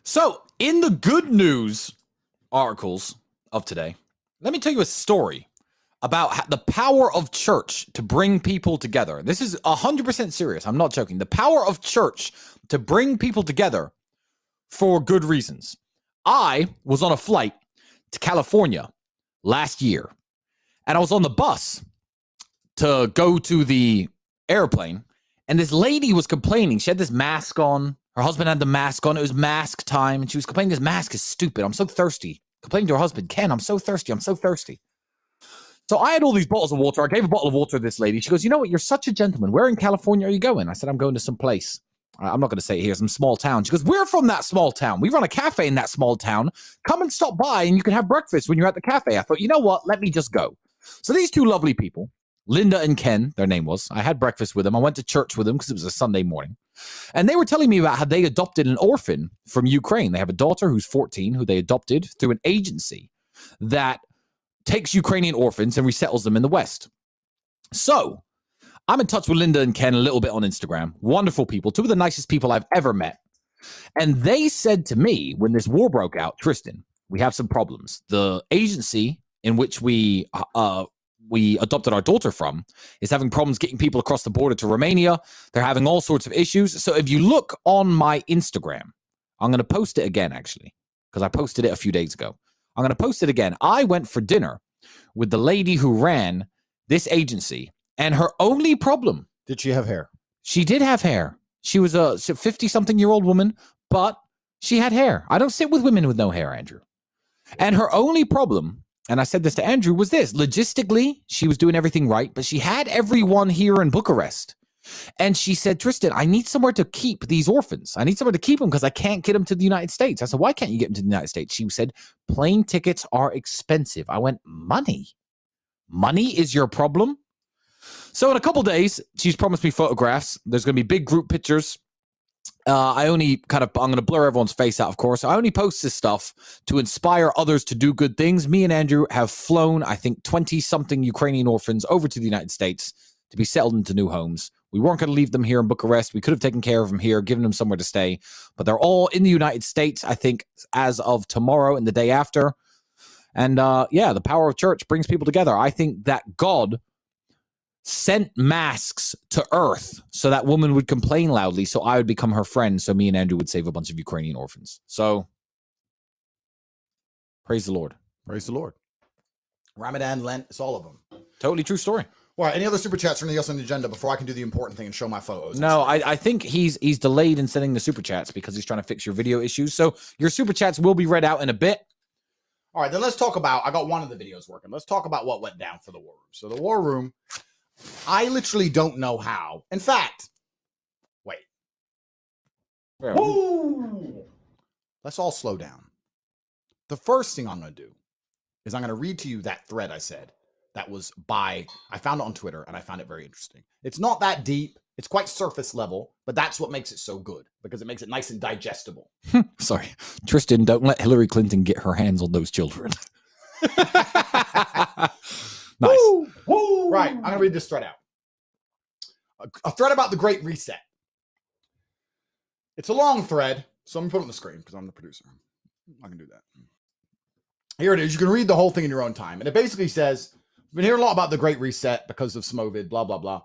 So, in the good news articles of today, let me tell you a story about the power of church to bring people together. This is 100% serious. I'm not joking. The power of church to bring people together for good reasons. I was on a flight to California last year, and I was on the bus to go to the airplane, and this lady was complaining. She had this mask on. Her husband had the mask on. It was mask time, and she was complaining this mask is stupid. I'm so thirsty. Complaining to her husband, Ken, I'm so thirsty. I'm so thirsty. So I had all these bottles of water. I gave a bottle of water to this lady. She goes, You know what? You're such a gentleman. Where in California are you going? I said, I'm going to some place. I'm not going to say it here, some small town. She goes, We're from that small town. We run a cafe in that small town. Come and stop by and you can have breakfast when you're at the cafe. I thought, You know what? Let me just go. So these two lovely people, Linda and Ken, their name was, I had breakfast with them. I went to church with them because it was a Sunday morning. And they were telling me about how they adopted an orphan from Ukraine. They have a daughter who's 14 who they adopted through an agency that takes Ukrainian orphans and resettles them in the West. So I'm in touch with Linda and Ken a little bit on Instagram. Wonderful people, two of the nicest people I've ever met. And they said to me when this war broke out, Tristan, we have some problems. The agency in which we uh, we adopted our daughter from is having problems getting people across the border to Romania. They're having all sorts of issues. So if you look on my Instagram, I'm going to post it again actually because I posted it a few days ago. I'm going to post it again. I went for dinner with the lady who ran this agency, and her only problem Did she have hair? she did have hair. She was a 50 something year old woman, but she had hair. I don't sit with women with no hair, Andrew. And her only problem, and I said this to Andrew, was this logistically, she was doing everything right, but she had everyone here in Bucharest. And she said, Tristan, I need somewhere to keep these orphans. I need somewhere to keep them because I can't get them to the United States. I said, Why can't you get them to the United States? She said, Plane tickets are expensive. I went, Money? Money is your problem? So in a couple days, she's promised me photographs. There's going to be big group pictures. Uh, I only kind of I'm going to blur everyone's face out, of course. I only post this stuff to inspire others to do good things. Me and Andrew have flown, I think, twenty something Ukrainian orphans over to the United States to be settled into new homes. We weren't going to leave them here in Bucharest. We could have taken care of them here, given them somewhere to stay, but they're all in the United States. I think as of tomorrow and the day after. And uh, yeah, the power of church brings people together. I think that God sent masks to Earth so that woman would complain loudly, so I would become her friend, so me and Andrew would save a bunch of Ukrainian orphans. So praise the Lord. Praise the Lord. Ramadan, Lent, it's all of them. Totally true story. All right, any other super chats or anything else on the agenda before I can do the important thing and show my photos? No, I, I think he's he's delayed in sending the super chats because he's trying to fix your video issues. So your super chats will be read out in a bit. All right, then let's talk about. I got one of the videos working. Let's talk about what went down for the war room. So the war room, I literally don't know how. In fact, wait. Let's all slow down. The first thing I'm going to do is I'm going to read to you that thread I said that was by I found it on Twitter and I found it very interesting. It's not that deep. It's quite surface level, but that's what makes it so good because it makes it nice and digestible. [laughs] Sorry, Tristan, don't let Hillary Clinton get her hands on those children. [laughs] [laughs] nice. Right. I'm going to read this thread out. A, a thread about the Great Reset. It's a long thread, so I'm going to put it on the screen because I'm the producer. I can do that. Here it is. You can read the whole thing in your own time. And it basically says, I've been hearing a lot about the Great Reset because of Smovid, blah, blah, blah.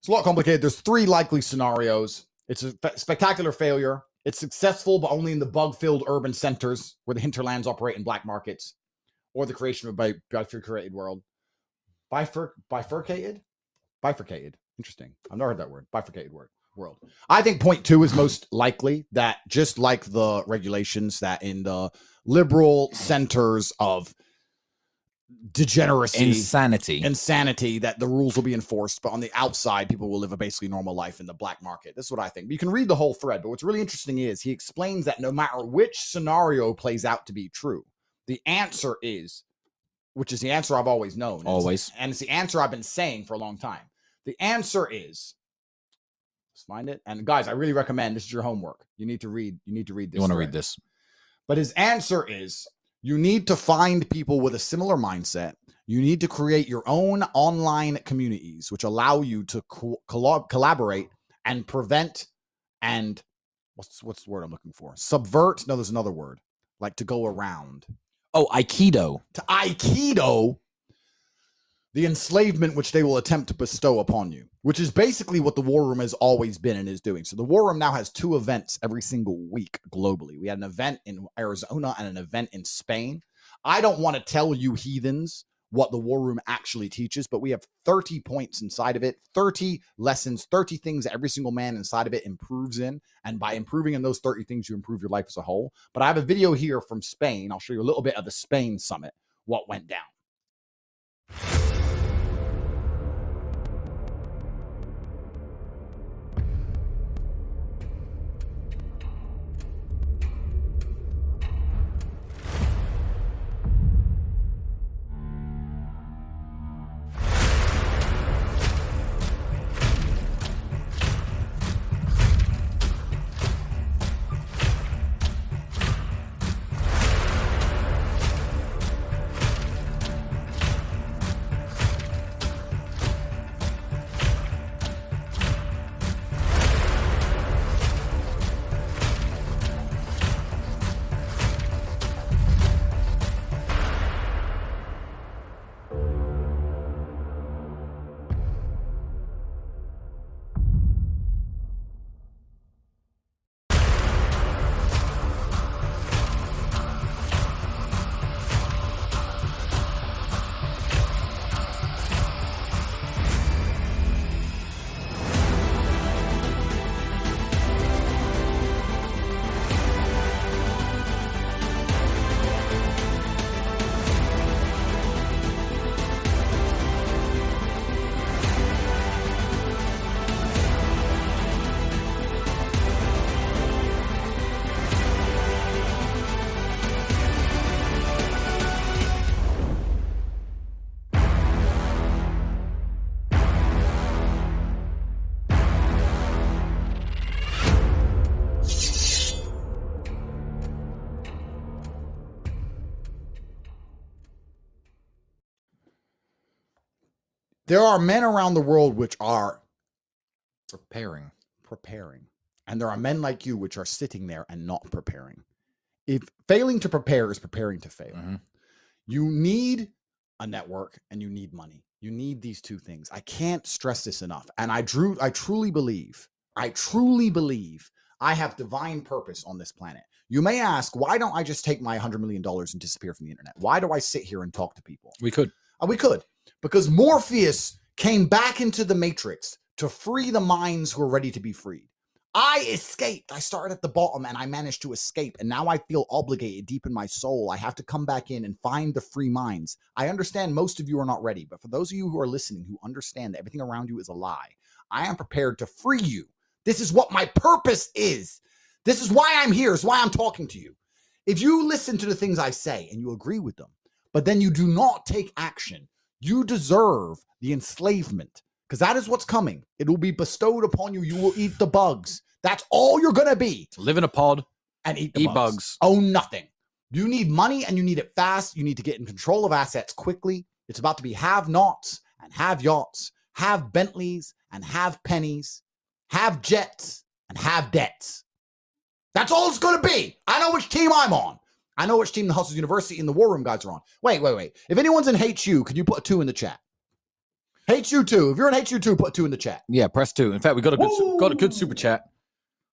It's a lot complicated. There's three likely scenarios. It's a spectacular failure. It's successful, but only in the bug-filled urban centers where the hinterlands operate in black markets, or the creation of a bifurcated world. Bifur- bifurcated? Bifurcated. Interesting. I've never heard that word. Bifurcated word. World. I think point two is most likely that just like the regulations that in the liberal centers of degeneracy Insanity. insanity that the rules will be enforced, but on the outside, people will live a basically normal life in the black market. That's what I think. But you can read the whole thread. But what's really interesting is he explains that no matter which scenario plays out to be true, the answer is, which is the answer I've always known. and it's- Always. And it's the answer I've been saying for a long time. The answer is, let's find it. And guys, I really recommend this is your homework. You need to read, you need to read this. you want to read this? But his answer is you need to find people with a similar mindset. You need to create your own online communities, which allow you to co- collab- collaborate and prevent and what's what's the word I'm looking for? Subvert. No, there's another word. Like to go around. Oh, Aikido. To Aikido, the enslavement which they will attempt to bestow upon you, which is basically what the War Room has always been and is doing. So the War Room now has two events every single week globally. We had an event in Arizona and an event in Spain. I don't want to tell you heathens what the War Room actually teaches, but we have 30 points inside of it, 30 lessons, 30 things every single man inside of it improves in. And by improving in those 30 things, you improve your life as a whole. But I have a video here from Spain. I'll show you a little bit of the Spain summit, what went down. There are men around the world which are Preparing. preparing, and there are men like you which are sitting there and not preparing. If failing to prepare is preparing to fail, Mhm. you need a network and you need money. You need these two things. I can't stress this enough. And I drew I truly believe, I truly believe I have divine purpose on this planet. You may ask, why don't I just take my 100 million dollars and disappear from the internet? Why do I sit here and talk to people? We could. Uh, we could, because Morpheus came back into the Matrix to free the minds who are ready to be freed. I escaped. I started at the bottom and I managed to escape. And now I feel obligated deep in my soul. I have to come back in and find the free minds. I understand most of you are not ready, but for those of you who are listening who understand that everything around you is a lie, I am prepared to free you. This is what my purpose is. This is why I'm here. is why I'm talking to you. If you listen to the things I say and you agree with them, but then you do not take action, you deserve the enslavement because that is what's coming. It will be bestowed upon you. You will eat the bugs. That's all you're going to be Live in a pod. and eat the Eat bugs. bugs. Own nothing. You need money and you need it fast. You need to get in control of assets quickly. It's about to be have nots and have yachts, have Bentleys and have pennies, have jets and have debts. That's all it's going to be. I know which team I'm on. I know which team the Hustlers University and the War Room guys are on. Wait, wait, wait. If anyone's in HU, could you put a two in the chat? HU2. If you're in HU2, put a two in the chat. Yeah, press two. In fact, we got a good su- got a good super chat.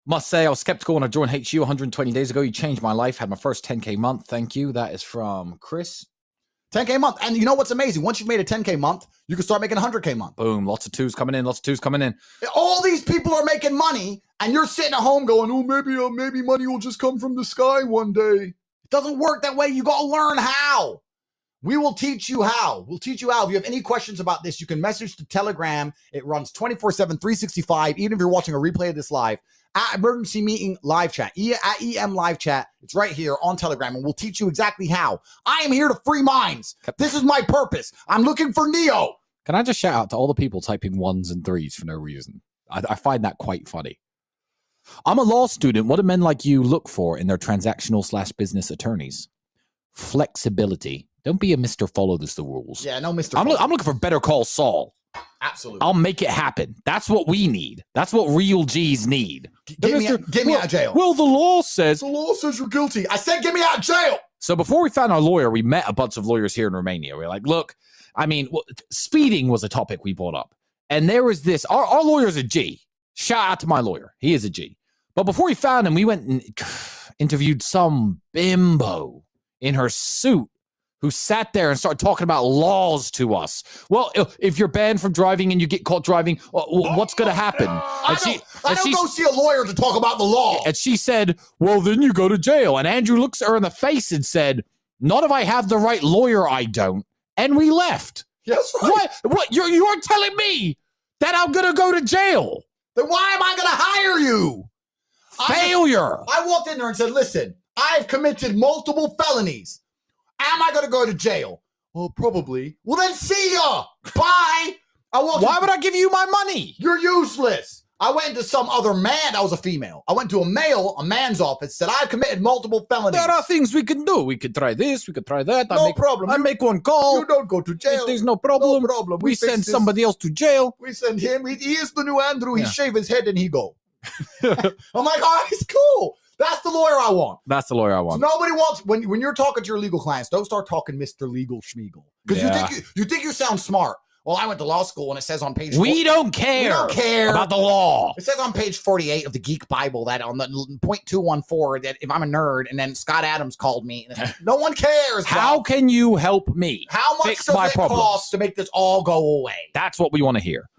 Must say, I was skeptical when I joined HU 120 days ago. You changed my life. Had my first 10k month. Thank you. That is from Chris. 10k month. And you know what's amazing? Once you've made a 10K month, you can start making 100k month. Boom. Lots of twos coming in. Lots of twos coming in. all these people are making money and you're sitting at home going oh maybe uh, maybe money will just come from the sky one day it doesn't work that way. You got to learn how. We will teach you how. We'll teach you how. If you have any questions about this you can message to telegram. It runs 24 7 365 even if you're watching a replay of this live at emergency meeting live chat e- at em live chat it's right here on telegram and we'll teach you exactly how. I am here to free minds. This is my purpose. I'm looking for neo. Can I just shout out to all the people typing ones and threes for no reason? I, I find that quite funny. I'm a law student. What do men like you look for in their transactional slash business attorneys? Flexibility. Don't be a Mr. Follow this the rules. yeah no mr I'm, loo- I'm looking for Better Call Saul. Absolutely. I'll make it happen. That's what we need. That's what real G's need. G- get, me, Mr. get me well, out of jail. Well, the law says the law says you're guilty. I said, get me out of jail. So before we found our lawyer, we met a bunch of lawyers here in Romania. We are like, look, I mean, well, speeding was a topic we brought up. And there was this, our, our lawyer's a G. Shout out to my lawyer. He is a G. But before we found him, we went and [sighs] interviewed some bimbo in her suit who sat there and started talking about laws to us. Well, if you're banned from driving and you get caught driving, uh, wh- what's going [gasps] to happen? I And don't, she, I don't she go see a lawyer to talk about the law. and she said, Well, then you go to jail. And Andrew looks her in the face and said, Not if I have the right lawyer, I don't. And we left. Yes, right. What? What? You're, you're telling me that I'm going to go to jail? Then why am I going to hire you? Failure. I walked in there and said, listen, I've committed multiple felonies. Am I going to go to jail? Well, probably. Well, then see ya. Bye. I walked Why would I give you my money? You're useless. I went into some other man. I was a female. I went to a male, a man's office, said I've committed multiple felonies. There are things we can do. We could try this. We could try that. I no make, problem. I you, make one call. you don't go to jail. There's no problem. No problem. We, fix send this. somebody else to jail. We send him. He, he is the new Andrew. He Yeah. shave his head and he go. [laughs] I'm like, all right, it's cool. That's the lawyer I want. That's the lawyer I So want. nobody wants when when you're talking to your legal clients, don't start talking Mr. Legal Schmiegel. Because Yeah. you think you, you think you sound smart. Well, I went to law school and it says on page We 40 don't care. We don't care. about the law. It says on page 48 of the Geek Bible that on the point 214 that if I'm a nerd and then Scott Adams called me, no one cares. How can you help me? how much fix does my it problems? cost to make this all go away? That's what we want to hear.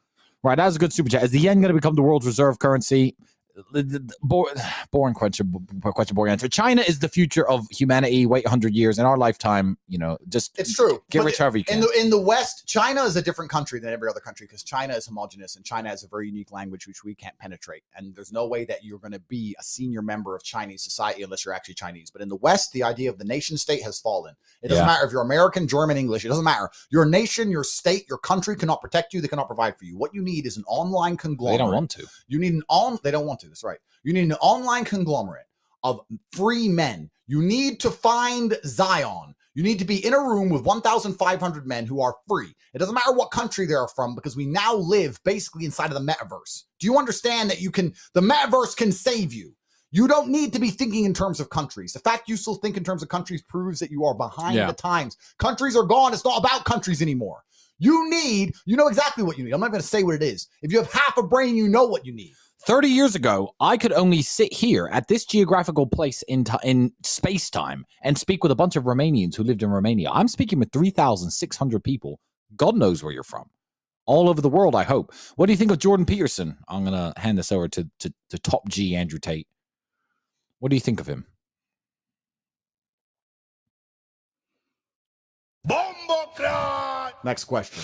Right, that's a good super chat. Is the yen going to become the world's reserve currency? [sighs] Boring question, question, boring answer. China is the future of humanity. Wait 100 years in our lifetime. You know, just It's true. Get But rich however you in the in the West, China is a different country than every other country because China is homogenous and China has a very unique language which we can't penetrate. And there's no way that you're going to be a senior member of Chinese society unless you're actually Chinese. But in the West, the idea of the nation state has fallen. It doesn't Yeah. matter if you're American, German, English. It doesn't matter. Your nation, your state, your country cannot protect you. They cannot provide for you. What you need is an online conglomerate. they don't want to. You need an on. They don't want to. That's right. You need an online conglomerate of free men. You need to find Zion. You need to be in a room with 1,500 men who are free. It doesn't matter what country they're from because we now live basically inside of the metaverse. Do you understand that you can? The metaverse can save you. You don't need to be thinking in terms of countries. The fact you still think in terms of countries proves that you are behind Yeah. the times. Countries are gone. It's not about countries anymore. You need, you know exactly what you need. I'm not going to say what it is. If you have half a brain, you know what you need. 30 years ago, I could only sit here at this geographical place in ti in space time and speak with a bunch of Romanians who lived in Romania. I'm speaking with 3,600 people. God knows where you're from. All over the world, I hope. What do you think of Jordan Peterson? I'm going to hand this over to, to, to top G Andrew Tate. What do you think of him? Bombocrat! Next question.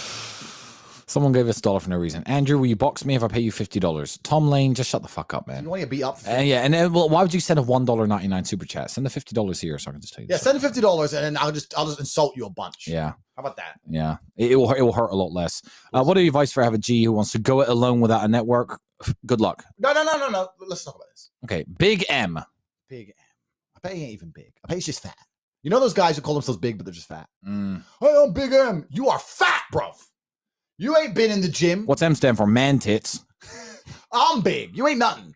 Someone gave us a dollar for no reason. Andrew, will you box me if I pay you $50? Tom Lane, just shut the fuck up, man. You want to beat up? Uh, yeah, and then, well, why would you send a $1.99 super chat? Send the $50 here so I can just tell you. yeah, send fifty dollars and then I'll just I'll just insult you a bunch. Yeah. How about that? Yeah, it, it will it will hurt a lot less. Uh, what are your advice for have a G who wants to go it alone without a network? Good luck. No, no, no, no, no. Let's talk about this. Okay, Big M. Big M. I bet he ain't even big. I bet he's just fat. You know those guys who call themselves big, but they're just fat. Mm. Hey, I'm Big M. You are fat, bruv. You ain't been in the gym. What's M stand for? Man tits. [laughs] I'm big. You ain't nothing.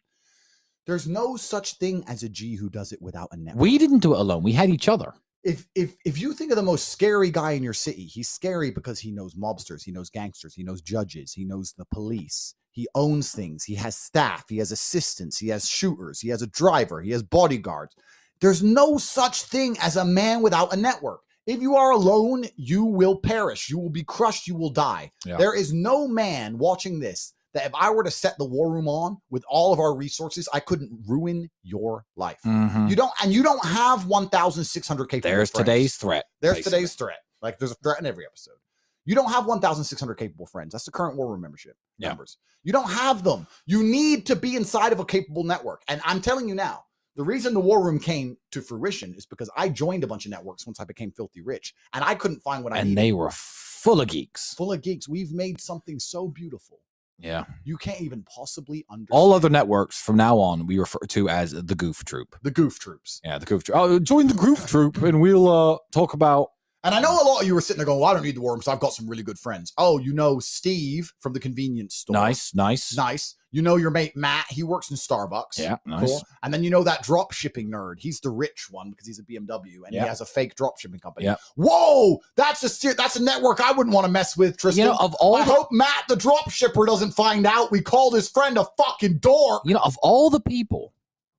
There's no such thing as a G who does it without a network. We didn't do it alone. We had each other. if if if you think of the most scary guy in your city, he's scary because he knows mobsters, he knows gangsters, he knows judges, he knows the police. He owns things. He has staff. He has assistants. He has shooters. He has a driver. He has bodyguards. There's no such thing as a man without a network. If you are alone, you will perish. You will be crushed. You will die. Yeah. There is no man watching this that if I were to set the war room on with all of our resources, I couldn't ruin your life. Mhm. You don't, and you don't have 1,600 capable There's today's threat. There's basically. today's threat. Like there's a threat in every episode. You don't have 1,600 capable friends. That's the current war room membership Yeah. numbers. You don't have them. You need to be inside of a capable network. And I'm telling you now, the reason the war room came to fruition is because I joined a bunch of networks once I became filthy rich, and I couldn't find what I and needed. they were full of geeks. full of geeks. We've made something so beautiful. Yeah. You can't even possibly understand. All other networks from now on we refer to as the Goof Troop. the goof troops. Yeah, the Goof Troop. Oh, join the Goof Troop, and we'll uh, talk about And I know a lot of you are sitting there going, well, I don't need the war room, so I've got some really good friends. Oh, you know Steve from the convenience store. Nice, nice. Nice. You know your mate Matt, he works in Starbucks. Yeah, nice. Cool. And then you know that drop shipping nerd. He's the rich one because he's a BMW and Yeah. he has a fake drop shipping company. Yeah. Whoa, that's a ser- that's a network I wouldn't want to mess with, Tristan. You know, of all I the, hope Matt, the drop shipper, doesn't find out we called his friend a fucking dork. you know, of all the people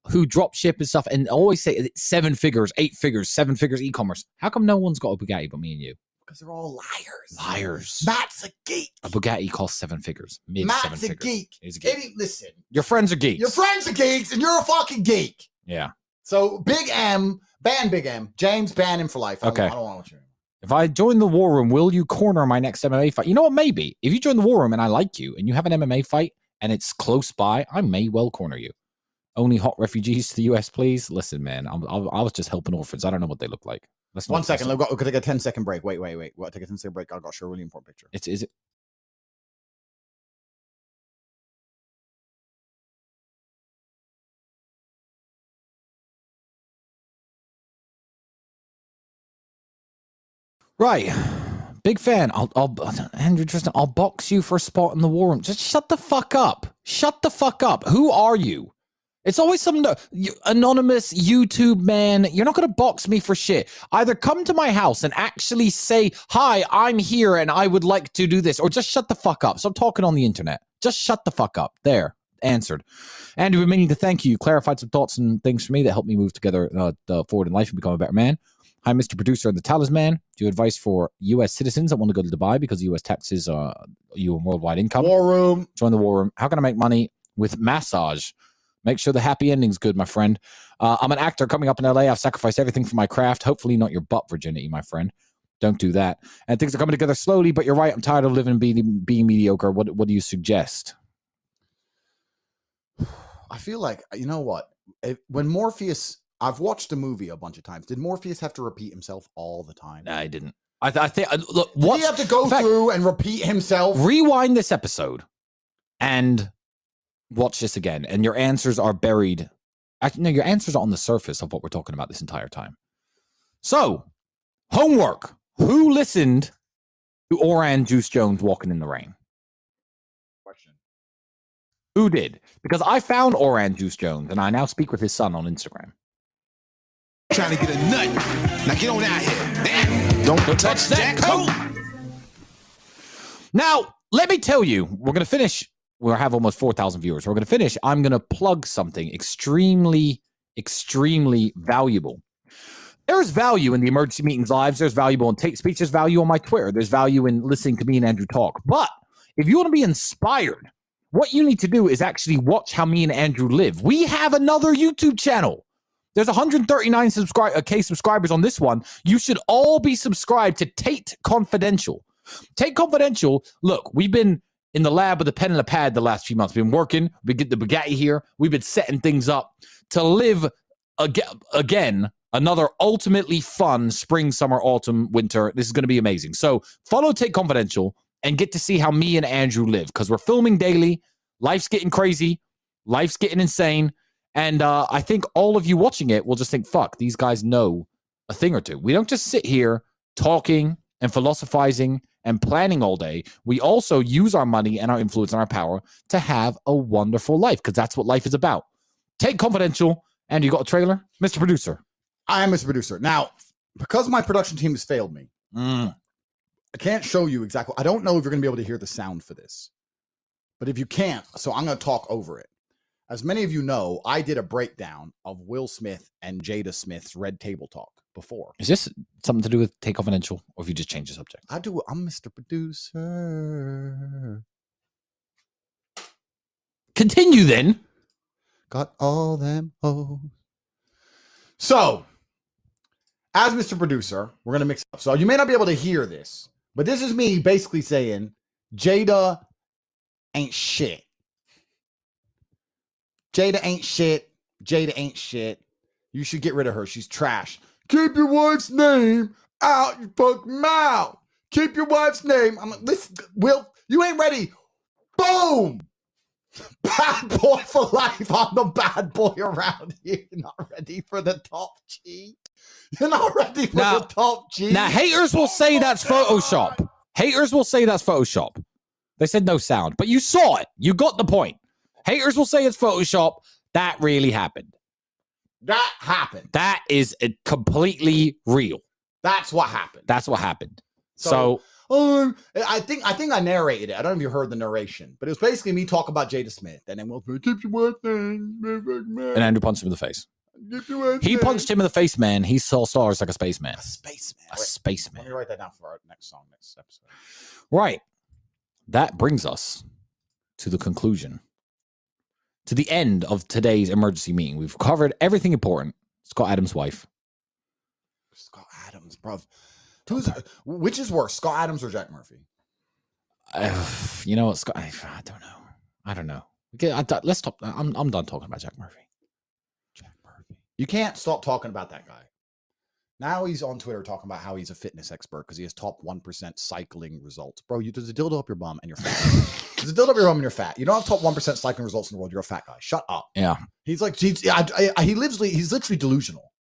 who drop ship and stuff and always say seven figures, eight figures, seven figures e-commerce, how come no one's got a Bugatti but me and you? Because they're all liars. Liars. Matt's a geek. A Bugatti costs seven figures. Mid seven Matt's a figures. geek. He's a geek. Any- listen, Your friends are geeks. your friends are geeks and you're a fucking geek. yeah. So Big M, ban Big M. James, ban him for life. I don't, Okay. I don't want you. If I join the war room, will you corner my next MMA fight? You know what? Maybe. If you join the war room and I like you and you have an MMA fight and it's close by, I may well corner you. Only hot refugees to the US, please. Listen, man, I'm, I was just helping orphans. I don't know what they look like. Let's One second. We've got, we've got to take a 10 second break. Wait, wait, wait. We've got to take a 10 second break. I've got to show a really important picture. It's is it Right. Big fan. I'll, I'll, Andrew Tristan, I'll box you for a spot in the war room. Just shut the fuck up. Shut the fuck up. Who are you? It's always some no- you, anonymous YouTube man. You're not going to box me for shit. Either come to my house and actually say, Hi, I'm here and I would like to do this, or just shut the fuck up. Stop talking on the internet. Just shut the fuck up. There. Answered. Andrew, we're meaning to thank you. You clarified some thoughts and things for me that helped me move together uh, uh, forward in life and become a better man. Hi, Mr. Producer and the Talisman. Do you advice for U.S. citizens that want to go to Dubai because U.S. taxes are you on worldwide income? War room. join the war room. How can I make money with massage? Make sure the happy ending's good, my friend. Uh, I'm an actor coming up in LA. I've sacrificed everything for my craft. Hopefully, not your butt virginity, my friend. Don't do that. And things are coming together slowly, but you're right. I'm tired of living and being, being mediocre. What What do you suggest? [sighs] I feel like, you know what? When Morpheus, I've watched the movie a bunch of times. Did Morpheus have to repeat himself all the time? Nah, I didn't. I, th- I think. uh, Look, Did what? he have to go fact- through and repeat himself? Rewind this episode and watch this again, and your answers are buried. Actually, no, your answers are on the surface of what we're talking about this entire time. So, homework. Who listened to Oran Juice Jones walking in the rain? Question. Who did? Because I found Oran Juice Jones, and I now speak with his son on Instagram. Trying to get a nut. Now get on out here. Don't, touch that coat. Now, let me tell you, we're going to finish. We'll have almost 4,000 viewers. We're going to finish. I'm going to plug something extremely, extremely valuable. There's value in the emergency meetings lives. There's valuable in Tatespeech. There's value on my Twitter. There's value in listening to me and Andrew talk. But if you want to be inspired, what you need to do is actually watch how me and Andrew live. We have another YouTube channel. There's 139 subscribe uh, K subscribers on this one. You should all be subscribed to Tate Confidential. Tate Confidential. Look, we've been in the lab with a pen and a pad the last few months. Been working. We get the Bugatti here. We've been setting things up to live aga- again another ultimately fun spring, summer, autumn, winter. This is going to be amazing. So follow Tate Confidential and get to see how me and Andrew live because we're filming daily. Life's getting crazy. Life's getting insane. And uh, I think all of you watching it will just think, fuck, these guys know a thing or two. We don't just sit here talking and philosophizing and planning all day. We also use our money and our influence and our power to have a wonderful life because that's what life is about. Tate Confidential. And you got a trailer, Mr. Producer. I am Mr. Producer. Now, because my production team has failed me, Mm. I can't show you exactly. I don't know if you're going to be able to hear the sound for this, but if you can't, so I'm going to talk over it. As many of you know, I did a breakdown of Will Smith and Jada Smith's Red Table Talk before. Is this something to do with Tate Confidential, or if you just change the subject? I do. I'm Mr. Producer. Continue then. Got all them hoes. So, as Mr. Producer, we're gonna mix up. So you may not be able to hear this, but this is me basically saying Jada ain't shit. Jada ain't shit. Jada ain't shit. You should get rid of her. She's trash. Keep your wife's name out your fucking mouth. Keep your wife's name. I'm like, listen, Will, you ain't ready. Boom. [laughs] Bad boy for life. I'm the bad boy around here. You're not ready for the top G. You're not ready for Now- the top G. Now, haters will say that's Photoshop. Haters will say that's Photoshop. They said no sound, but you saw it. You got the point. Haters will say it's Photoshop. That really happened. That happened. That is uh, completely real. That's what happened. That's what happened. So- So, Um, I think I think I narrated it. I don't know if you heard the narration, but it was basically me talking about Jada Smith, and then we'll keep your word thing. and Andrew punched him in the face. Keep He punched him in the face, man. He saw stars like a spaceman. a spaceman. A spaceman. Let me write that down for our next song, next episode. Right. That brings us to the conclusion, to the end of today's emergency meeting. We've covered everything important. Scott Adams' wife. Scott Adams, bro. Who's which is worse, Scott Adams or Jack Murphy? Uh, [sighs] you know what, Scott? I, [sighs] I don't know. I don't know. Okay, I, let's stop. I'm, I'm done talking about Jack Murphy. Jack Murphy. You can't stop talking about that guy. Now he's on Twitter talking about how he's a fitness expert because he has top one percent cycling results. Bro, you there's a dildo up your bum and you're fat. [laughs] there's a dildo up your bum and you're fat. You don't have top one percent cycling results in the world. You're a fat guy. Shut up. Yeah. He's like, he's, I, I, he lives, he's literally delusional.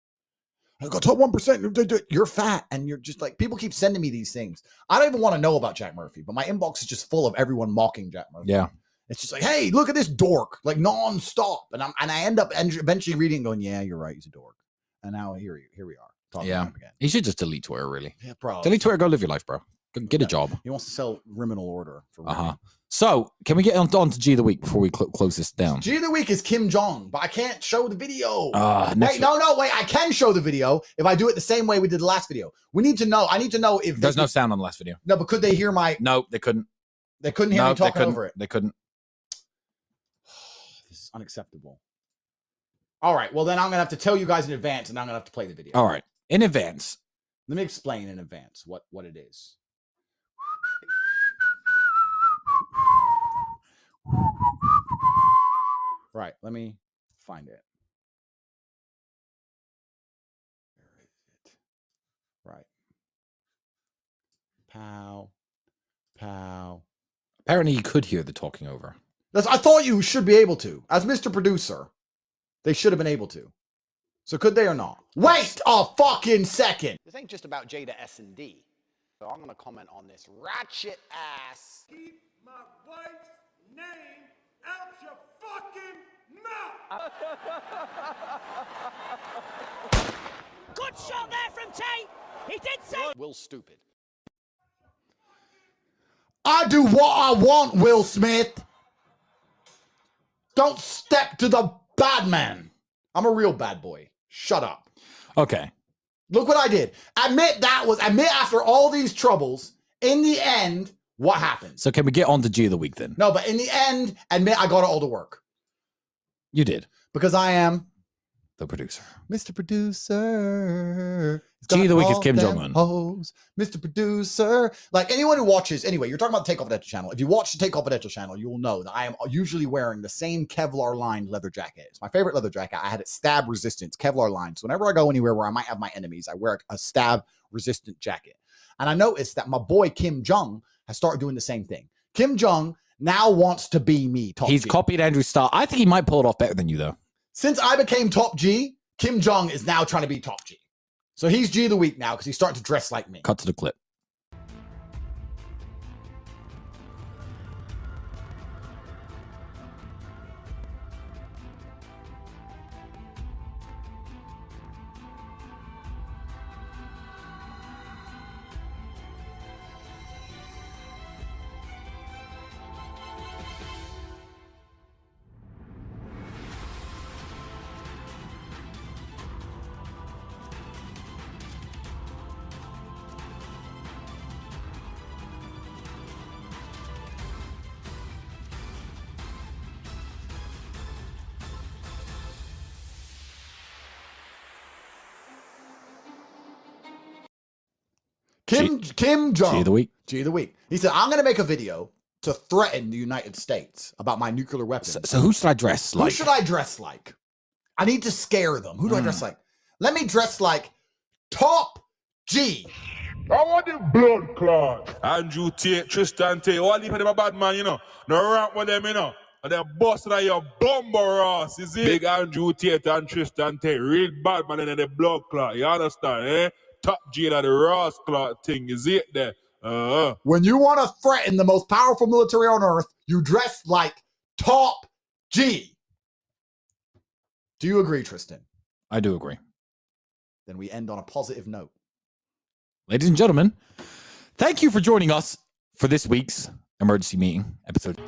I got top one percent. You're fat, and you're just like people keep sending me these things. I don't even want to know about Jack Murphy, but my inbox is just full of everyone mocking Jack Murphy. Yeah. It's just like, hey, look at this dork, like nonstop, and I'm and I end up eventually reading, and going, yeah, you're right, he's a dork. And now here, here we are talking Yeah. about him again. He should just delete Twitter, really. Yeah, bro. Delete Twitter, go live your life, bro. Get a job. He wants to sell Riminal Order for Uh huh. So, can we get on, on to G of the week before we cl- close this down? G of the week is Kim Jong, but I can't show the video. Uh, Wait, no, no, wait. I can show the video if I do it the same way we did the last video. We need to know. I need to know if There's no could- sound on the last video. no, but could they hear my? No, they couldn't. They couldn't hear No, me talking over it. They couldn't. [sighs] This is unacceptable. All right. Well, then I'm gonna have to tell you guys in advance, and I'm gonna have to play the video. All right. In advance. Let me explain in advance what what it is. Right. Let me find it. Where is it? Right. Pow. Pow. Apparently, you could hear the talking over. That's, I thought you should be able to. As Mr. Producer, they should have been able to. So could they or not? Wait a fucking second. This ain't just about Jada S and D. So I'm gonna comment on this ratchet ass. Keep my wife's name out your fucking mouth. Good shot there from Tate. He did say. Will Stupid. I do what I want, Will Smith. Don't step to the bad man. I'm a real bad boy. Shut up. Okay. Look what I did. Admit that was, admit after all these troubles, in the end, what happened? So, can we get on to G of the week then? No, but in the end, admit I got it all to work You did. because I am The producer. Mr. Producer. G of the week is Kim Jong-un. hoes. Mr. Producer. Like anyone who watches, anyway, you're talking about the Tate Confidential channel. If you watch the Tate Confidential channel, you will know that I am usually wearing the same Kevlar lined leather jacket. It's my favorite leather jacket. I had it stab resistance, Kevlar lined. So whenever I go anywhere where I might have my enemies, I wear a stab resistant jacket. And I noticed that my boy Kim Jong has started doing the same thing. Kim Jong now wants to be me. Top He's G. copied Andrew's style. I think he might pull it off better than you, though. Since I became top G, Kim Jong is now trying to be top G. So he's G of the week now because he's starting to dress like me. Cut to the clip. Kim Kim Jong. G of the week. G of the week. He said, I'm going to make a video to threaten the United States about my nuclear weapons. So, so who should I dress like? Who should I dress like? I need to scare them. Who do I dress like? Let me dress like Top G. I want the blood clot. Andrew Tate, Tristan Tate, all these them a bad man, you know. No rap with them, you know. And they're bust out your bumper ass, is it? Big Andrew Tate and Tristan Tate, real bad man in the blood clot, you understand, eh? Top G in the Ross clot thing, is it there? Uh, When you want to threaten the most powerful military on earth, you dress like Top G. Do you agree, Tristan? I do agree. Then we end on a positive note. Ladies and gentlemen, thank you for joining us for this week's emergency meeting episode.